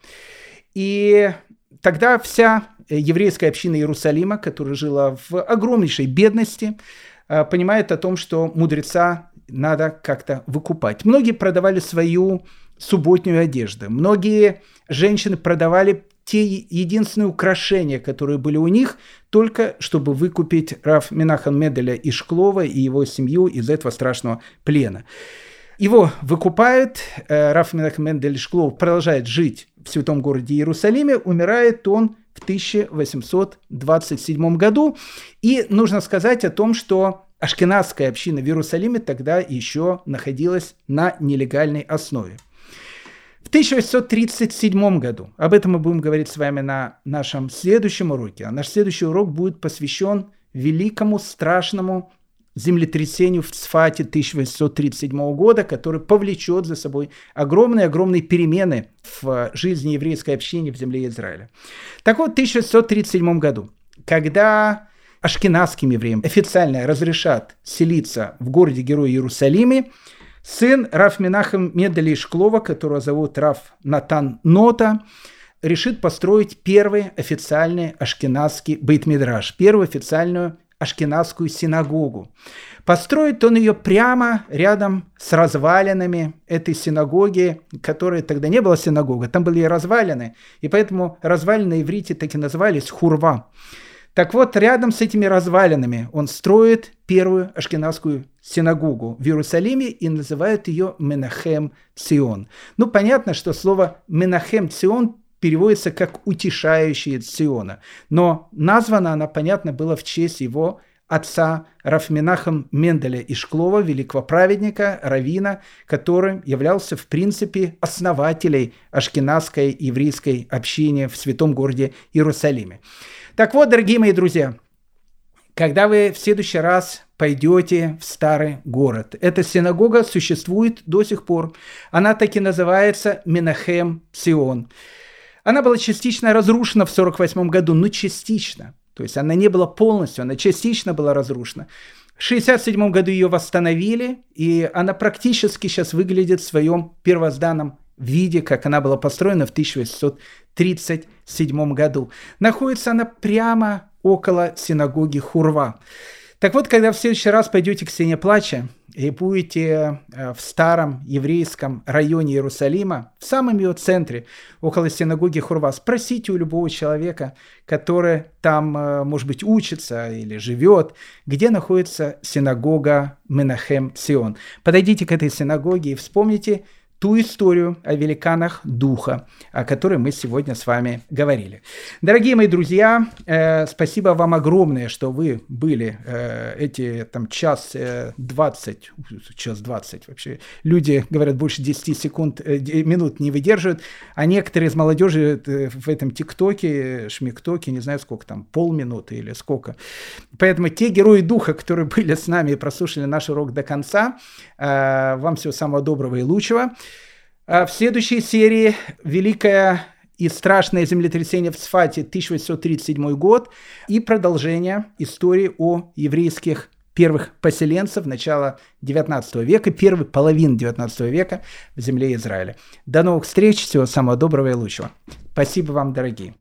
И Тогда вся э, еврейская община Иерусалима, которая жила в огромнейшей бедности, э, понимает о том, что мудреца надо как-то выкупать. Многие продавали свою субботнюю одежду. Многие женщины продавали те единственные украшения, которые были у них, только чтобы выкупить Раф Минахан Меделя и Шклова и его семью из этого страшного плена. Его выкупают, э, Раф Минахан Мендель Шклов продолжает жить в святом городе Иерусалиме, умирает он в 1827 году. И нужно сказать о том, что ашкенадская община в Иерусалиме тогда еще находилась на нелегальной основе. В 1837 году, об этом мы будем говорить с вами на нашем следующем уроке, а наш следующий урок будет посвящен великому, страшному землетрясению в Цфате 1837 года, который повлечет за собой огромные-огромные перемены в жизни еврейской общины в земле Израиля. Так вот, в 1637 году, когда ашкенадским евреям официально разрешат селиться в городе-герое Иерусалиме, сын Раф Минахам Медали Шклова, которого зовут Раф Натан Нота, решит построить первый официальный ашкенадский бейтмидраж, первую официальную Ашкенадскую синагогу. Построит он ее прямо рядом с развалинами этой синагоги, которая тогда не была синагога, там были развалины, и поэтому развалины иврите так и назывались хурва. Так вот, рядом с этими развалинами он строит первую ашкенадскую синагогу в Иерусалиме и называет ее Менахем Цион. Ну, понятно, что слово Менахем Цион переводится как «утешающий Сиона». Но названа она, понятно, была в честь его отца Рафминахам Менделя Ишклова, великого праведника, равина, который являлся, в принципе, основателем ашкенадской еврейской общины в святом городе Иерусалиме. Так вот, дорогие мои друзья, когда вы в следующий раз пойдете в старый город. Эта синагога существует до сих пор. Она таки называется Менахем Сион. Она была частично разрушена в 1948 году, но частично. То есть она не была полностью, она частично была разрушена. В 1967 году ее восстановили, и она практически сейчас выглядит в своем первозданном виде, как она была построена в 1837 году. Находится она прямо около синагоги Хурва. Так вот, когда в следующий раз пойдете к Стене Плача и будете э, в старом еврейском районе Иерусалима, в самом его центре, около синагоги Хурва, спросите у любого человека, который там, э, может быть, учится или живет, где находится синагога Менахем Сион. Подойдите к этой синагоге и вспомните ту историю о великанах духа, о которой мы сегодня с вами говорили. Дорогие мои друзья, э, спасибо вам огромное, что вы были э, эти там час э, 20, час 20 вообще. Люди говорят больше 10 секунд, э, минут не выдерживают, а некоторые из молодежи э, в этом ТикТоке, Шмиктоке, не знаю сколько там, полминуты или сколько. Поэтому те герои духа, которые были с нами и прослушали наш урок до конца, э, вам всего самого доброго и лучшего. А в следующей серии «Великое и страшное землетрясение в Сфате» 1837 год и продолжение истории о еврейских первых поселенцев начала XIX века, первой половины XIX века в земле Израиля. До новых встреч, всего самого доброго и лучшего. Спасибо вам, дорогие.